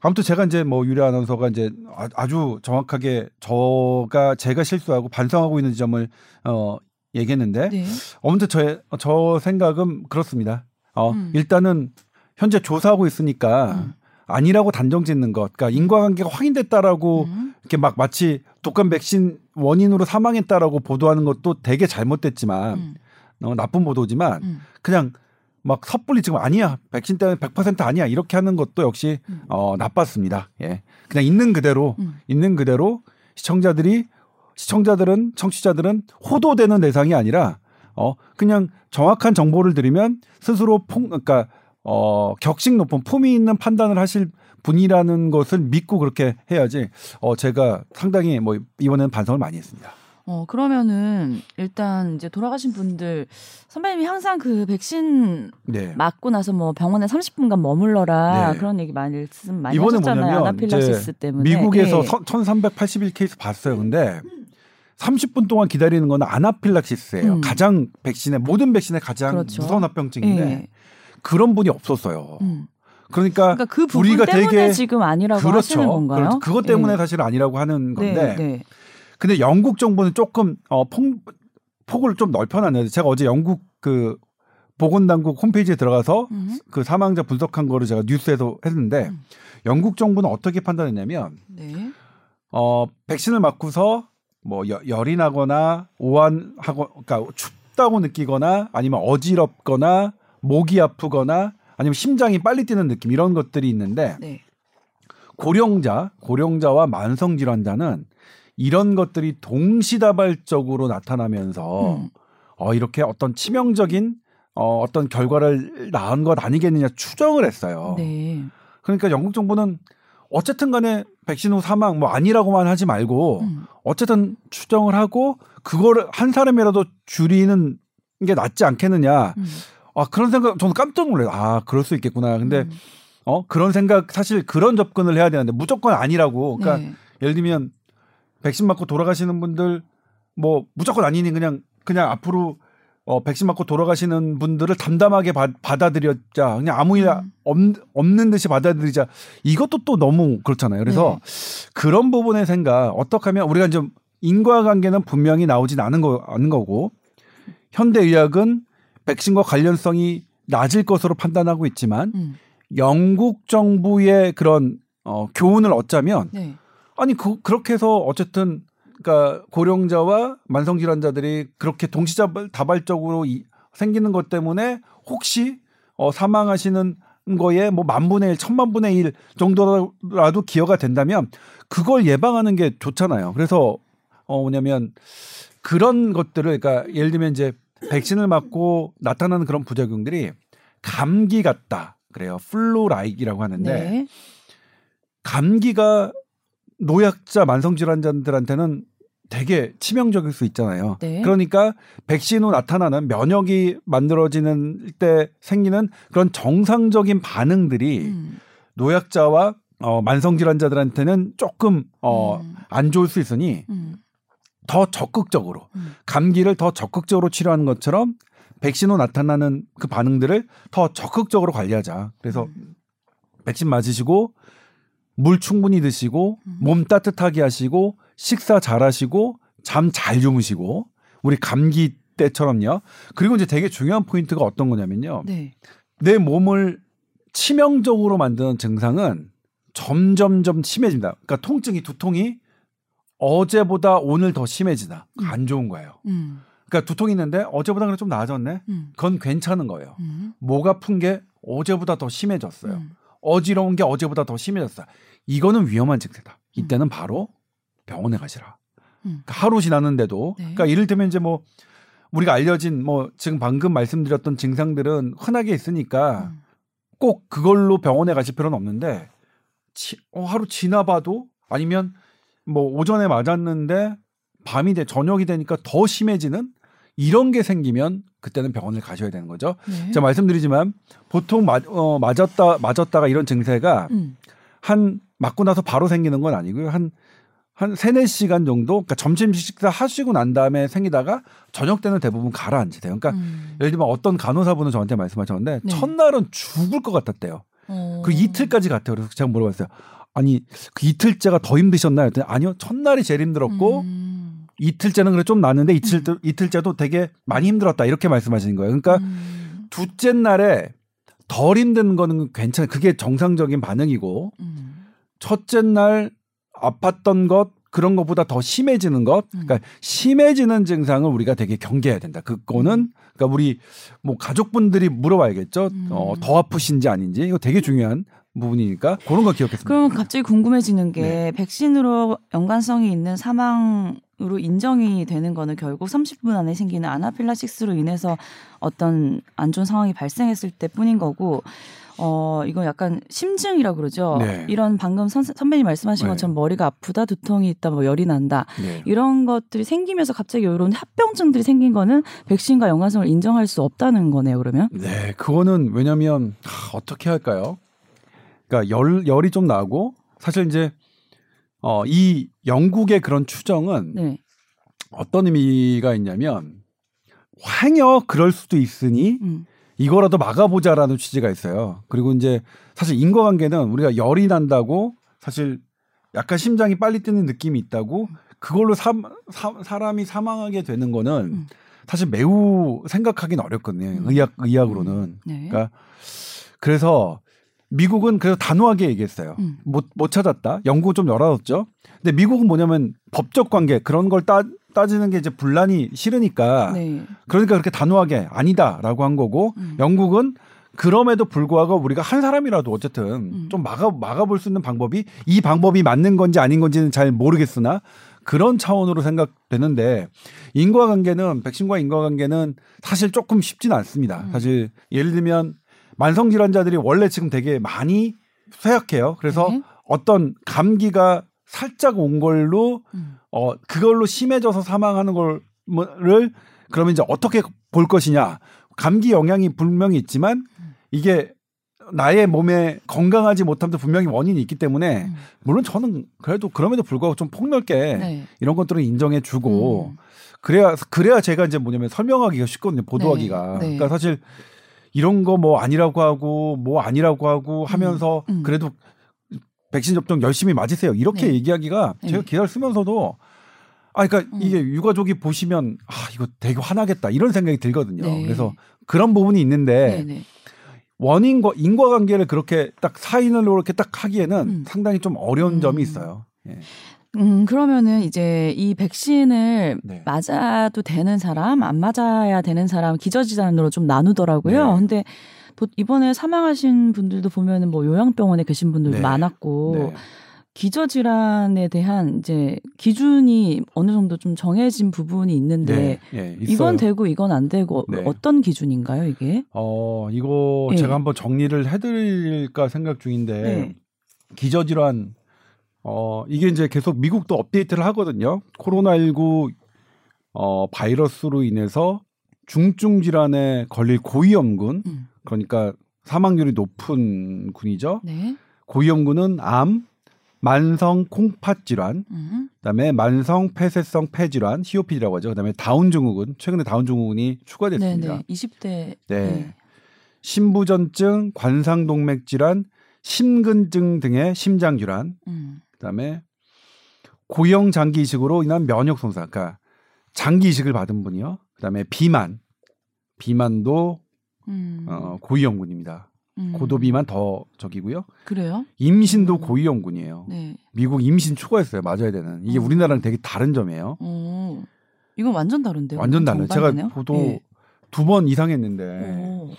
아무튼 제가 이제 뭐 유리 아나운서가 이제 아- 아주 정확하게 저가 제가 실수하고 반성하고 있는 지점을 어 얘기했는데 네. 아무튼 저의 저 생각은 그렇습니다. 어 음. 일단은 현재 조사하고 있으니까 음. 아니라고 단정 짓는 것, 그러니까 인과관계가 확인됐다라고 음. 이렇게 막 마치 독감 백신 원인으로 사망했다라고 보도하는 것도 되게 잘못됐지만 음. 어, 나쁜 보도지만 음. 그냥 막 섣불리 지금 아니야 백신 때문에 100% 아니야 이렇게 하는 것도 역시 음. 어 나빴습니다. 예, 그냥 있는 그대로 음. 있는 그대로 시청자들이 시청자들은 청취자들은 호도되는 대상이 아니라 어 그냥 정확한 정보를 드리면 스스로 폭 그러니까 어 격식 높은 품위 있는 판단을 하실 분이라는 것을 믿고 그렇게 해야지 어 제가 상당히 뭐 이번에는 반성을 많이 했습니다. 어 그러면은 일단 이제 돌아가신 분들 선배님이 항상 그 백신 네. 맞고 나서 뭐 병원에 30분간 머물러라 네. 그런 얘기 많이 말씀 많이 이번에 하셨잖아요. 뭐냐면 이제 때문에 미국에서 예. 1381 케이스 봤어요. 근데 30분 동안 기다리는 건 아나필락시스예요. 음. 가장 백신의 모든 백신의 가장 그렇죠. 무서운 합병증인데 예. 그런 분이 없었어요. 음. 그러니까, 그러니까 그 우리가 때문에 되게 지금 아니라고 하시는 그렇죠. 건가요? 그렇죠. 그것 때문에 예. 사실 아니라고 하는 건데. 네, 네. 근데 영국 정부는 조금 어, 폭, 폭을 좀 넓혀놨는데 제가 어제 영국 그 보건당국 홈페이지에 들어가서 음. 그 사망자 분석한 거를 제가 뉴스에서 했는데 음. 영국 정부는 어떻게 판단했냐면 네. 어 백신을 맞고서 뭐 여- 열이 나거나 오한하고 그러니까 춥다고 느끼거나 아니면 어지럽거나 목이 아프거나 아니면 심장이 빨리 뛰는 느낌 이런 것들이 있는데 네. 고령자 고령자와 만성 질환자는 이런 것들이 동시다발적으로 나타나면서 음. 어 이렇게 어떤 치명적인 어 어떤 결과를 낳은 것 아니겠느냐 추정을 했어요. 네. 그러니까 영국 정부는 어쨌든 간에 백신 후 사망 뭐 아니라고만 하지 말고 음. 어쨌든 추정을 하고 그거를 한 사람이라도 줄이는 게 낫지 않겠느냐. 음. 아 그런 생각 저는 깜짝 놀라요. 아 그럴 수 있겠구나. 근데 음. 어 그런 생각 사실 그런 접근을 해야 되는데 무조건 아니라고. 그러니까 네. 예를 들면 백신 맞고 돌아가시는 분들 뭐 무조건 아니니 그냥 그냥 앞으로 어 백신 맞고 돌아가시는 분들을 담담하게 받, 받아들였자 그냥 아무 일 음. 없, 없는 듯이 받아들이자 이것도 또 너무 그렇잖아요. 그래서 네. 그런 부분의 생각 어떻게 하면 우리가 좀 인과관계는 분명히 나오진 않은 거 않은 거고 현대 의학은 백신과 관련성이 낮을 것으로 판단하고 있지만 음. 영국 정부의 그런 어, 교훈을 얻자면 네. 아니 그 그렇게 해서 어쨌든 그러니까 고령자와 만성 질환자들이 그렇게 동시다발적으로 이, 생기는 것 때문에 혹시 어 사망하시는 거에 뭐 만분의 일, 천만분의 일 정도라도 기여가 된다면 그걸 예방하는 게 좋잖아요. 그래서 어 뭐냐면 그런 것들을 그러니까 예를 들면 이제 백신을 맞고 나타나는 그런 부작용들이 감기 같다. 그래요. 플루라이기라고 하는데 네. 감기가 노약자 만성 질환자들한테는 되게 치명적일 수 있잖아요. 네. 그러니까 백신 후 나타나는 면역이 만들어지는 때 생기는 그런 정상적인 반응들이 음. 노약자와 어, 만성 질환자들한테는 조금 어, 음. 안 좋을 수 있으니 음. 더 적극적으로 음. 감기를 더 적극적으로 치료하는 것처럼 백신 후 나타나는 그 반응들을 더 적극적으로 관리하자. 그래서 음. 백신 맞으시고 물 충분히 드시고 음. 몸 따뜻하게 하시고 식사 잘 하시고 잠 잘 주무시고 우리 감기 때처럼요. 그리고 이제 되게 중요한 포인트가 어떤 거냐면요. 네. 내 몸을 치명적으로 만드는 증상은 점점점 심해진다. 그러니까 통증이 두통이 어제보다 오늘 더 심해지다. 음. 안 좋은 거예요. 음. 그러니까 두통이 있는데 어제보다 그래 좀 나아졌네. 음. 그건 괜찮은 거예요. 음. 목 아픈 게 어제보다 더 심해졌어요. 음. 어지러운 게 어제보다 더 심해졌어요. 이거는 위험한 증세다. 이때는 바로 병원에 가시라. 음. 그러니까 하루 지났는데도 네. 그러니까 이를테면 이제 뭐 우리가 알려진 뭐 지금 방금 말씀드렸던 증상들은 흔하게 있으니까 음. 꼭 그걸로 병원에 가실 필요는 없는데 지, 어, 하루 지나봐도 아니면 뭐 오전에 맞았는데 밤이 돼 저녁이 되니까 더 심해지는 이런 게 생기면 그때는 병원을 가셔야 되는 거죠. 네. 제가 말씀드리지만 보통 맞, 어, 맞았다 맞았다가 이런 증세가 음. 한 맞고 나서 바로 생기는 건 아니고요. 한, 한 세네 시간 정도, 그러니까 점심 식사 하시고 난 다음에 생기다가 저녁 때는 대부분 가라앉으세요. 그러니까 음. 예를 들면 어떤 간호사분은 저한테 말씀하셨는데 네. 첫날은 죽을 것 같았대요. 어. 그 이틀까지 갔대요. 그래서 제가 물어봤어요. 아니, 그 이틀째가 더 힘드셨나요? 그랬더니 아니요. 첫날이 제일 힘들었고 음. 이틀째는 그래 좀 나는데 이틀, 이틀째도 되게 많이 힘들었다. 이렇게 말씀하시는 거예요. 그러니까 음. 둘째 날에 덜 힘든 거는 괜찮아요. 그게 정상적인 반응이고 음. 첫째 날 아팠던 것 그런 것보다 더 심해지는 것, 음. 그러니까 심해지는 증상을 우리가 되게 경계해야 된다. 그거는 그러니까 우리 뭐 가족분들이 물어봐야겠죠. 음. 어, 더 아프신지 아닌지 이거 되게 중요한 부분이니까 그런 거 기억했습니다. 그럼 갑자기 궁금해지는 게 네. 백신으로 연관성이 있는 사망으로 인정이 되는 거는 결국 30분 안에 생기는 아나필라식스로 인해서 어떤 안 좋은 상황이 발생했을 때뿐인 거고 어 이건 약간 심증이라 그러죠. 네. 이런 방금 선, 선배님 말씀하신 네. 것처럼 머리가 아프다, 두통이 있다, 뭐 열이 난다 네. 이런 것들이 생기면서 갑자기 이런 합병증들이 생긴 거는 백신과 연관성을 인정할 수 없다는 거네요. 그러면 네, 그거는 왜냐면 하, 어떻게 할까요? 그러니까 열 열이 좀 나고 사실 이제 어, 이 영국의 그런 추정은 네. 어떤 의미가 있냐면 황여 그럴 수도 있으니 음. 이거라도 막아보자라는 취지가 있어요. 그리고 이제 사실 인과관계는 우리가 열이 난다고 사실 약간 심장이 빨리 뛰는 느낌이 있다고 그걸로 사, 람이 사망하게 되는 거는 음. 사실 매우 생각하기는 어렵거든요. 음. 의학 의학으로는. 네. 그러니까 그래서 미국은 그래서 단호하게 얘기했어요. 음. 못, 못 찾았다. 영국은 좀 열어뒀죠. 근데 미국은 뭐냐면 법적 관계 그런 걸 따, 따지는 게 이제 분란이 싫으니까 네. 그러니까 그렇게 단호하게 아니다라고 한 거고 음. 영국은 그럼에도 불구하고 우리가 한 사람이라도 어쨌든 음. 좀 막아 막아볼 수 있는 방법이 이 방법이 맞는 건지 아닌 건지는 잘 모르겠으나 그런 차원으로 생각되는데 인과관계는 백신과 인과관계는 사실 조금 쉽지는 않습니다. 음. 사실 예를 들면 만성 질환자들이 원래 지금 되게 많이 쇠약해요. 그래서 네. 어떤 감기가 살짝 온 걸로 음. 어 그걸로 심해져서 사망하는 걸를 그러면 이제 어떻게 볼 것이냐 감기 영향이 분명히 있지만 이게 나의 몸에 건강하지 못함도 분명히 원인이 있기 때문에 음. 물론 저는 그래도 그럼에도 불구하고 좀 폭넓게 네. 이런 것들을 인정해 주고 음. 그래야 그래야 제가 이제 뭐냐면 설명하기가 쉽거든요 보도하기가 네, 네. 그러니까 사실 이런 거 뭐 아니라고 하고 뭐 아니라고 하고 하면서 음. 그래도 백신 접종 열심히 맞으세요 이렇게 네. 얘기하기가 네. 제가 기사를 쓰면서도 아 그러니까 음. 이게 유가족이 보시면 아 이거 되게 화나겠다 이런 생각이 들거든요 네. 그래서 그런 부분이 있는데 네. 네. 원인과 인과관계를 그렇게 딱 사인으로 이렇게 딱 하기에는 음. 상당히 좀 어려운 음. 점이 있어요 예. 음, 그러면은 이제 이 백신을 네. 맞아도 되는 사람, 안 맞아야 되는 사람 기저질환으로 좀 나누더라고요. 네. 근데 보- 이번에 사망하신 분들도 보면은 뭐 요양병원에 계신 분들도 네. 많았고 네. 기저 질환에 대한 이제 기준이 어느 정도 좀 정해진 부분이 있는데 네. 예. 이건 되고 이건 안 되고 네. 어떤 기준인가요, 이게? 어, 이거 예. 제가 한번 정리를 해드릴까 생각 중인데, 네. 기저 질환, 어, 이게 이제 계속 미국도 업데이트를 하거든요. 코로나19, 어, 바이러스로 인해서 중증 질환에 걸릴 고위험군, 음. 그러니까 사망률이 높은 군이죠. 네. 고위험군은 암, 만성 콩팥 질환, 음. 그다음에 만성 폐쇄성 폐질환 (COPD라고 하죠). 그다음에 다운 증후군 최근에 다운 증후군이 추가됐습니다. 네네. 20대. 네. 신부전증, 관상동맥 질환, 심근증 등의 심장 질환, 음. 그다음에 고형 장기 이식으로 인한 면역 손상, 그러니까 장기 이식을 받은 분이요. 그다음에 비만, 비만도 음. 어, 고위험군입니다. 음. 고도 비만 더 적이고요. 그래요? 임신도 음. 고위험군이에요. 네. 미국 임신 추가했어요. 맞아야 되는. 이게 어. 우리나라랑 되게 다른 점이에요. 어. 이건 완전 다른데요. 완전 달라요. 제가? 보도 네. 두번 이상 했는데 어.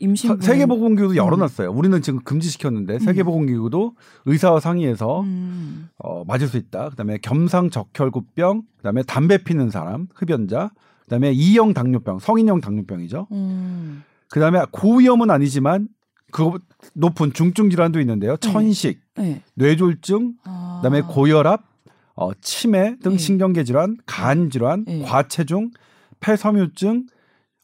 임신 사- 세계보건기구도 음. 열어놨어요. 우리는 지금 금지시켰는데 세계보건기구도 의사와 상의해서 음. 어, 맞을 수 있다. 그다음에 겸상적혈구병, 그다음에 담배 피는 사람, 흡연자, 그다음에 이형 당뇨병, 성인형 당뇨병이죠. 음. 그다음에 고위험은 아니지만 그 높은 중증 질환도 있는데요. 천식, 네. 뇌졸중, 아. 그다음에 고혈압, 어, 치매 등 예. 신경계 질환, 간 질환, 예. 과체중, 폐섬유증,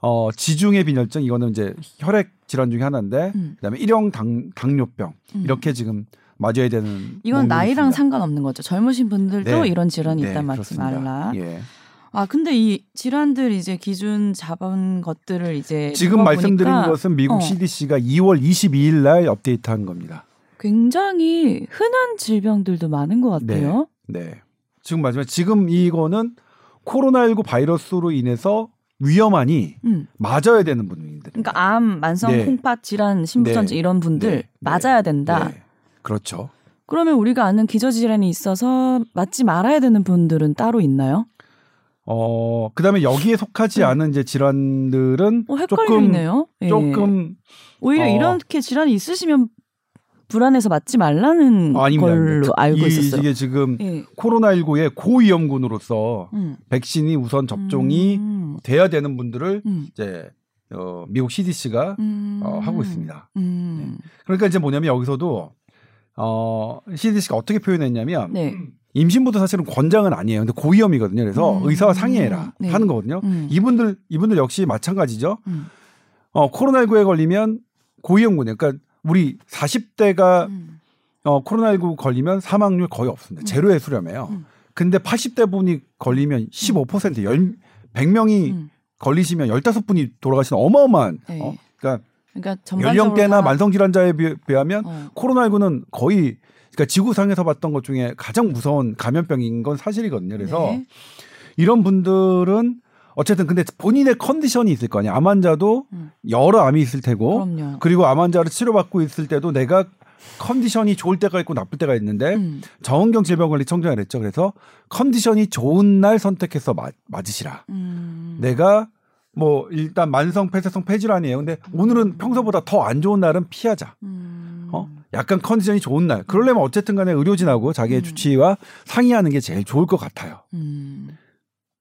어, 지중해 빈혈증 이거는 이제 혈액 질환 중에 하나인데 음. 그다음에 일형 당 당뇨병 음. 이렇게 지금 맞아야 되는 이건 나이랑 있습니다. 상관없는 거죠. 젊으신 분들도 네. 이런 질환이 네, 있다 맞지 그렇습니다. 말라. 예. 아 근데 이 질환들 이제 기준 잡은 것들을 이제 지금 말씀드린 것은 미국 어. CDC가 2월 22일 날 업데이트한 겁니다. 굉장히 흔한 질병들도 많은 것 같아요. 네. 지금 마지막 지금 이거는 코로나19 바이러스로 인해서 위험하니 음. 맞아야 되는 분들입니다. 그러니까 암, 만성 네. 콩팥 질환, 신부전증 네. 이런 분들 네. 네. 맞아야 된다. 네. 그렇죠. 그러면 우리가 아는 기저질환이 있어서 맞지 말아야 되는 분들은 따로 있나요? 어, 그다음에 여기에 속하지 음. 않은 이제 질환들은 어, 조금. 예. 조금 오히려 어. 이렇게 질환이 있으시면 불안해서 맞지 말라는 아. 걸로. 알고 이- 있었어요. 이게 지금 예. 코로나19의 고위험군으로서 음. 백신이 우선 접종이 음. 돼야 되는 분들을 음. 이제 어, 미국 CDC가 음. 어, 하고 있습니다. 음. 그러니까 이제 뭐냐면 여기서도 어, CDC가 어떻게 표현했냐면 네. 임신부도 사실은 권장은 아니에요. 근데 고위험이거든요. 그래서 음. 의사와 상의해라 네. 하는 거거든요. 음. 이분들 이분들 역시 마찬가지죠. 음. 어, 코로나19에 걸리면 고위험군이에요. 그러니까 우리 40대가 음. 어, 코로나19 걸리면 사망률 거의 없습니다. 제로의 수렴이에요. 음. 근데 80대 분이 걸리면 15% 열, 100명이 음. 걸리시면 15분이 돌아가시는 어마어마한 네. 어? 그러니까 그러니까 연령대나 다- 만성 질환자에 비- 비하면 어. 코로나19는 거의 그러니까 지구상에서 봤던 것 중에 가장 무서운 감염병인 건 사실이거든요. 그래서 네. 이런 분들은 어쨌든 근데 본인의 컨디션이 있을 거 아니에요. 암 환자도 음. 여러 암이 있을 테고 그럼요. 그리고 암 환자를 치료받고 있을 때도 내가 컨디션이 좋을 때가 있고 나쁠 때가 있는데 음. 정은경 질병관리청장이 그랬죠. 그래서 컨디션이 좋은 날 선택해서 맞, 맞으시라. 음. 내가 뭐 일단 만성 폐쇄성 폐질환이에요. 근데 오늘은 평소보다 더 안 좋은 날은 피하자. 약간 컨디션이 좋은 날. 그러려면 어쨌든 간에 의료진하고 자기의 음. 주치의와 상의하는 게 제일 좋을 것 같아요. 음.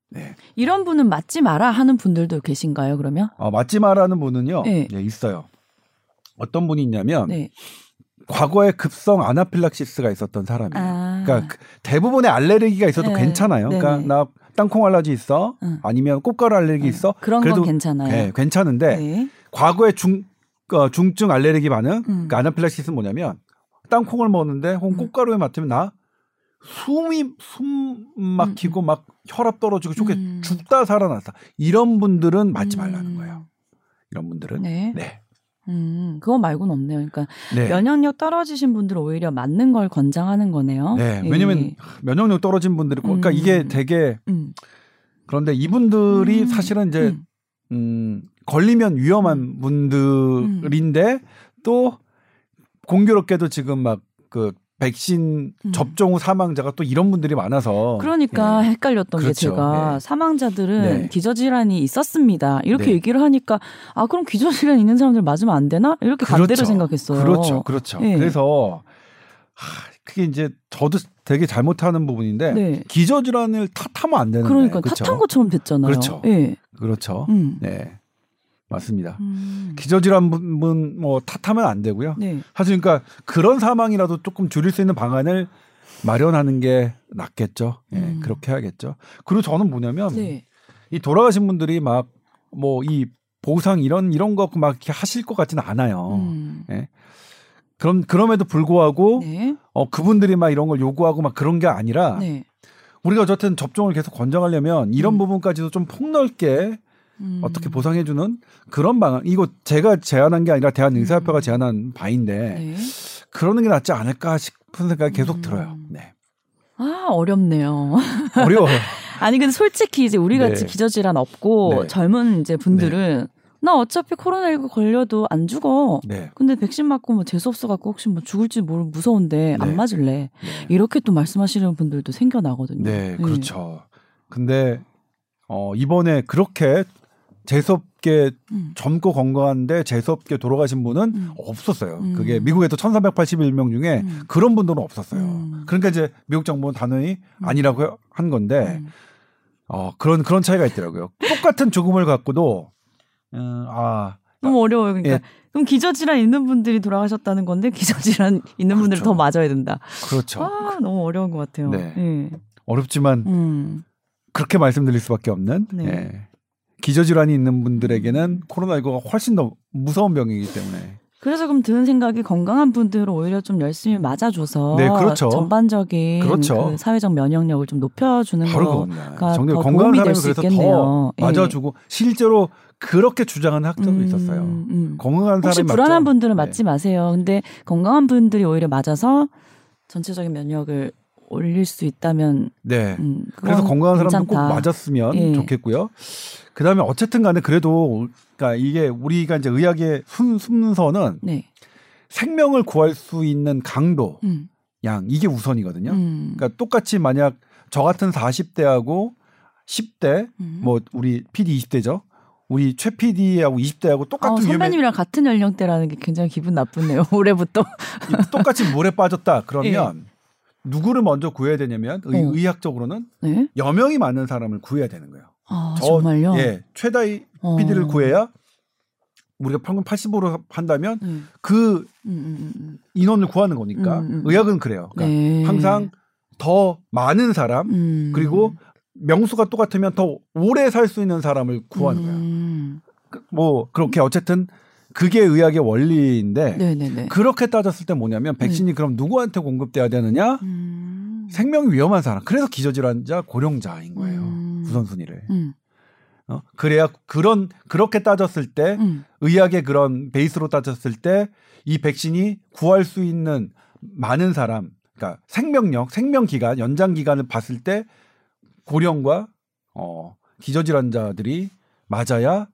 네. 이런 분은 맞지 마라 하는 분들도 계신가요? 그러면? 어, 맞지 마라는 분은요. 네. 예, 있어요. 어떤 분이 있냐면 네. 과거에 급성 아나필락시스가 있었던 사람이에요. 아. 그러니까 그 대부분의 알레르기가 있어도 네. 괜찮아요. 그러니까 네네. 나 땅콩 알러지 있어, 응. 아니면 꽃가루 알레르기 네. 있어. 그런 그래도 건 괜찮아요. 네, 괜찮은데 네. 과거에 중 어, 중증 알레르기 반응, 음. 그러니까 아나필락시스는 뭐냐면 땅콩을 먹는데 혹은 음. 꽃가루에 맡으면 나 숨이 숨 막히고 막 혈압 떨어지고 죽게 음. 죽다 살아났다. 이런 분들은 맞지 음. 말라는 거예요. 이런 분들은 네. 네. 음, 그거 말고는 없네요. 그러니까 네. 면역력 떨어지신 분들은 오히려 맞는 걸 권장하는 거네요. 네. 예. 왜냐면 면역력 떨어진 분들이 그러니까 음. 이게 되게 음. 그런데 이분들이 음. 사실은 이제 음. 음, 걸리면 위험한 분들인데 또 공교롭게도 지금 막그 백신 음. 접종 후 사망자가 또 이런 분들이 많아서 그러니까 예. 헷갈렸던 게 그렇죠. 제가 예. 사망자들은 네. 기저질환이 있었습니다. 이렇게 네. 얘기를 하니까 아 그럼 기저질환 있는 사람들 맞으면 안 되나? 이렇게 반대로 생각했어요. 그렇죠, 그렇죠. 예. 그래서 하, 그게 이제 저도 되게 잘못하는 부분인데 네. 기저 질환을 탓하면 안 되는데 그러니까 그렇죠? 탓한 것처럼 됐잖아요. 그렇죠. 예. 그렇죠. 음. 네, 맞습니다. 음. 기저질환 분뭐 탓하면 안 되고요. 네. 사실 그러니까 그런 사망이라도 조금 줄일 수 있는 방안을 마련하는 게 낫겠죠. 예, 음. 그렇게 해야겠죠. 그리고 저는 뭐냐면 네. 이 돌아가신 분들이 막 뭐 이 보상 이런 이런 거 막 이렇게 하실 것 같지는 않아요. 음. 그럼 그럼에도 불구하고 네. 어 그분들이 막 이런 걸 요구하고 막 그런 게 아니라 네. 우리가 어쨌든 접종을 계속 권장하려면 이런 음. 부분까지도 좀 폭넓게 음. 어떻게 보상해주는 그런 방안 이거 제가 제안한 게 아니라 대한의사협회가 음. 제안한 바인데 네. 그러는 게 낫지 않을까 싶은 생각이 계속 음. 들어요. 네. 아 어렵네요. 어려워요. 아니 근데 솔직히 이제 우리 같이 네. 기저질환 없고 네. 젊은 이제 분들은 나 어차피 코로나19 걸려도 안 죽어. 네. 근데 백신 맞고 뭐 재수 없어 갖고 혹시 뭐 죽을지 모르 무서운데 네. 안 맞을래. 네. 이렇게 또 말씀하시는 분들도 생겨나거든요. 네, 그렇죠. 근데 어 이번에 그렇게 재수없게 음. 젊고 건강한데 재수없게 돌아가신 분은 음. 없었어요. 음. 그게 미국에도 1,381명 중에 음. 그런 분들은 없었어요. 음. 그러니까 이제 미국 정부는 단호히 음. 아니라고 한 건데 음. 어 그런 그런 차이가 있더라고요. 똑같은 죽음을 갖고도 음, 아 너무 어려워요. 그러니까 예. 그럼 기저질환 있는 분들이 돌아가셨다는 건데 기저질환 있는 분들 그렇죠. 더 맞아야 된다. 그렇죠. 아 너무 어려운 것 같아요. 네. 예. 어렵지만 음. 그렇게 말씀드릴 수밖에 없는 네. 예. 기저질환이 있는 분들에게는 코로나19가 훨씬 더 무서운 병이기 때문에 그래서 그럼 드는 생각이 건강한 분들은 오히려 좀 열심히 맞아줘서 네, 그렇죠. 전반적인 그렇죠. 그 사회적 면역력을 좀 높여주는 바로 거. 그겁니다. 더 정말 건강한 될 사람이 수 그래서 있겠네요. 더 맞아주고 실제로 그렇게 주장하는 학자도 음, 있었어요. 음. 건강한 혹시 사람이 불안한 맞죠? 분들은 네. 맞지 마세요. 근데 건강한 분들이 오히려 맞아서 전체적인 면역을 올릴 수 있다면 네. 음, 그래서 건강한 사람도 꼭. 맞았으면 예. 좋겠고요. 그다음에 어쨌든 간에 그래도 그러니까 이게 우리가 이제 의학의 순, 순서는 네. 생명을 구할 수 있는 강도, 음. 양 이게 우선이거든요. 음. 그러니까 똑같이 만약 저 같은 40대하고 10대 음. 뭐 우리 PD 20대죠. 우리 최 PD하고 20대하고 똑같은 어, 위험에 선배님이랑 같은 연령대라는 게 굉장히 기분 나쁘네요. 올해부터. 이- 똑같이 물에 빠졌다. 그러면 누구를 먼저 구해야 되냐면 의, 예. 어. 의학적으로는 네. 여명이 많은 사람을 구해야 되는 거예요. 아, 저- 정말요? 예, 최다의 어. PD를 구해야 우리가 평균 80으로 한다면 음, 그 음, 음, 음, 인원을 구하는 거니까 음, 음. 의학은 그래요. 음. 그러니까 네. 항상 더 많은 사람 음. 그리고 명수가 똑같으면 더 오래 살 수 있는 사람을 구하는 거야. 음. 그- 뭐 그렇게 어쨌든 그게 의학의 원리인데 네네네. 그렇게 따졌을 때 뭐냐면 백신이 그럼 누구한테 공급돼야 되느냐? 음. 생명이 위험한 사람. 그래서 기저질환자, 고령자인 거예요. 음. 우선순위를. 음. 어? 그래야 그런 그렇게 따졌을 때 음. 의학의 그런 베이스로 따졌을 때 이 백신이 구할 수 있는 많은 사람, 그러니까 생명력, 생명 기간, 연장 기간을 봤을 때 고령과 어, 기저질환자들이 맞아야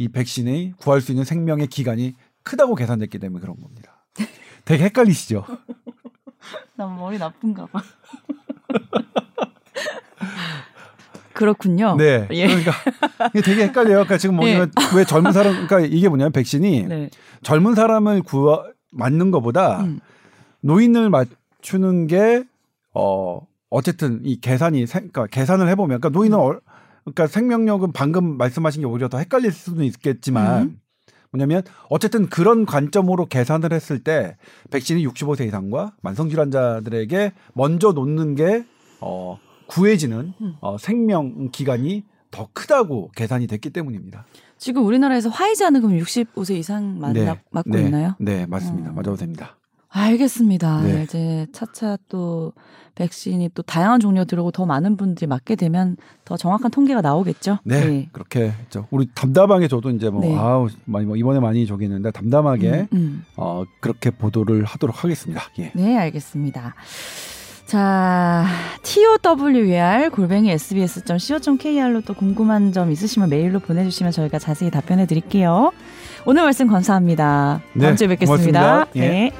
이 백신이 구할 수 있는 생명의 기간이 크다고 계산됐기 때문에 그런 겁니다. 되게 헷갈리시죠? 난 머리 나쁜가 봐. 그렇군요. 네. 예. 그러니까 되게 헷갈려요. 그러니까 지금 뭐냐면 왜 젊은 사람, 그러니까 이게 뭐냐면 백신이 네. 젊은 사람을 구하, 맞는 것보다 음. 노인을 맞추는 게 어, 어쨌든 이 계산이 생, 그러니까 계산을 해보면 그러니까 노인은 얼- 그러니까 생명력은 방금 말씀하신 게 오히려 더 헷갈릴 수는 있겠지만 음. 뭐냐면 어쨌든 그런 관점으로 계산을 했을 때 백신이 65세 이상과 만성 질환자들에게 먼저 놓는 게 어, 구해지는 음. 어, 생명 기간이 더 크다고 계산이 됐기 때문입니다. 지금 우리나라에서 화이자는 그럼 65세 이상 맞, 네. 맞고 네. 있나요? 네, 맞습니다. 어. 맞아도 됩니다. 알겠습니다. 네. 이제 차차 또 백신이 또 다양한 종류 들어오고 더 많은 분들이 맞게 되면 더 정확한 통계가 나오겠죠. 네, 그렇게 했죠. 우리 담담하게 저도 이제 뭐 네. 아우 많이 뭐 이번에 많이 저기 했는데 담담하게 음, 음. 어 그렇게 보도를 하도록 하겠습니다. 예. 네, 알겠습니다. 자, TOWR 골뱅이 sbs.co.kr로 또 궁금한 점 있으시면 메일로 보내주시면 저희가 자세히 답변해 드릴게요. 오늘 말씀 감사합니다. 네, 다음 주에 뵙겠습니다. 고맙습니다. 예. 네.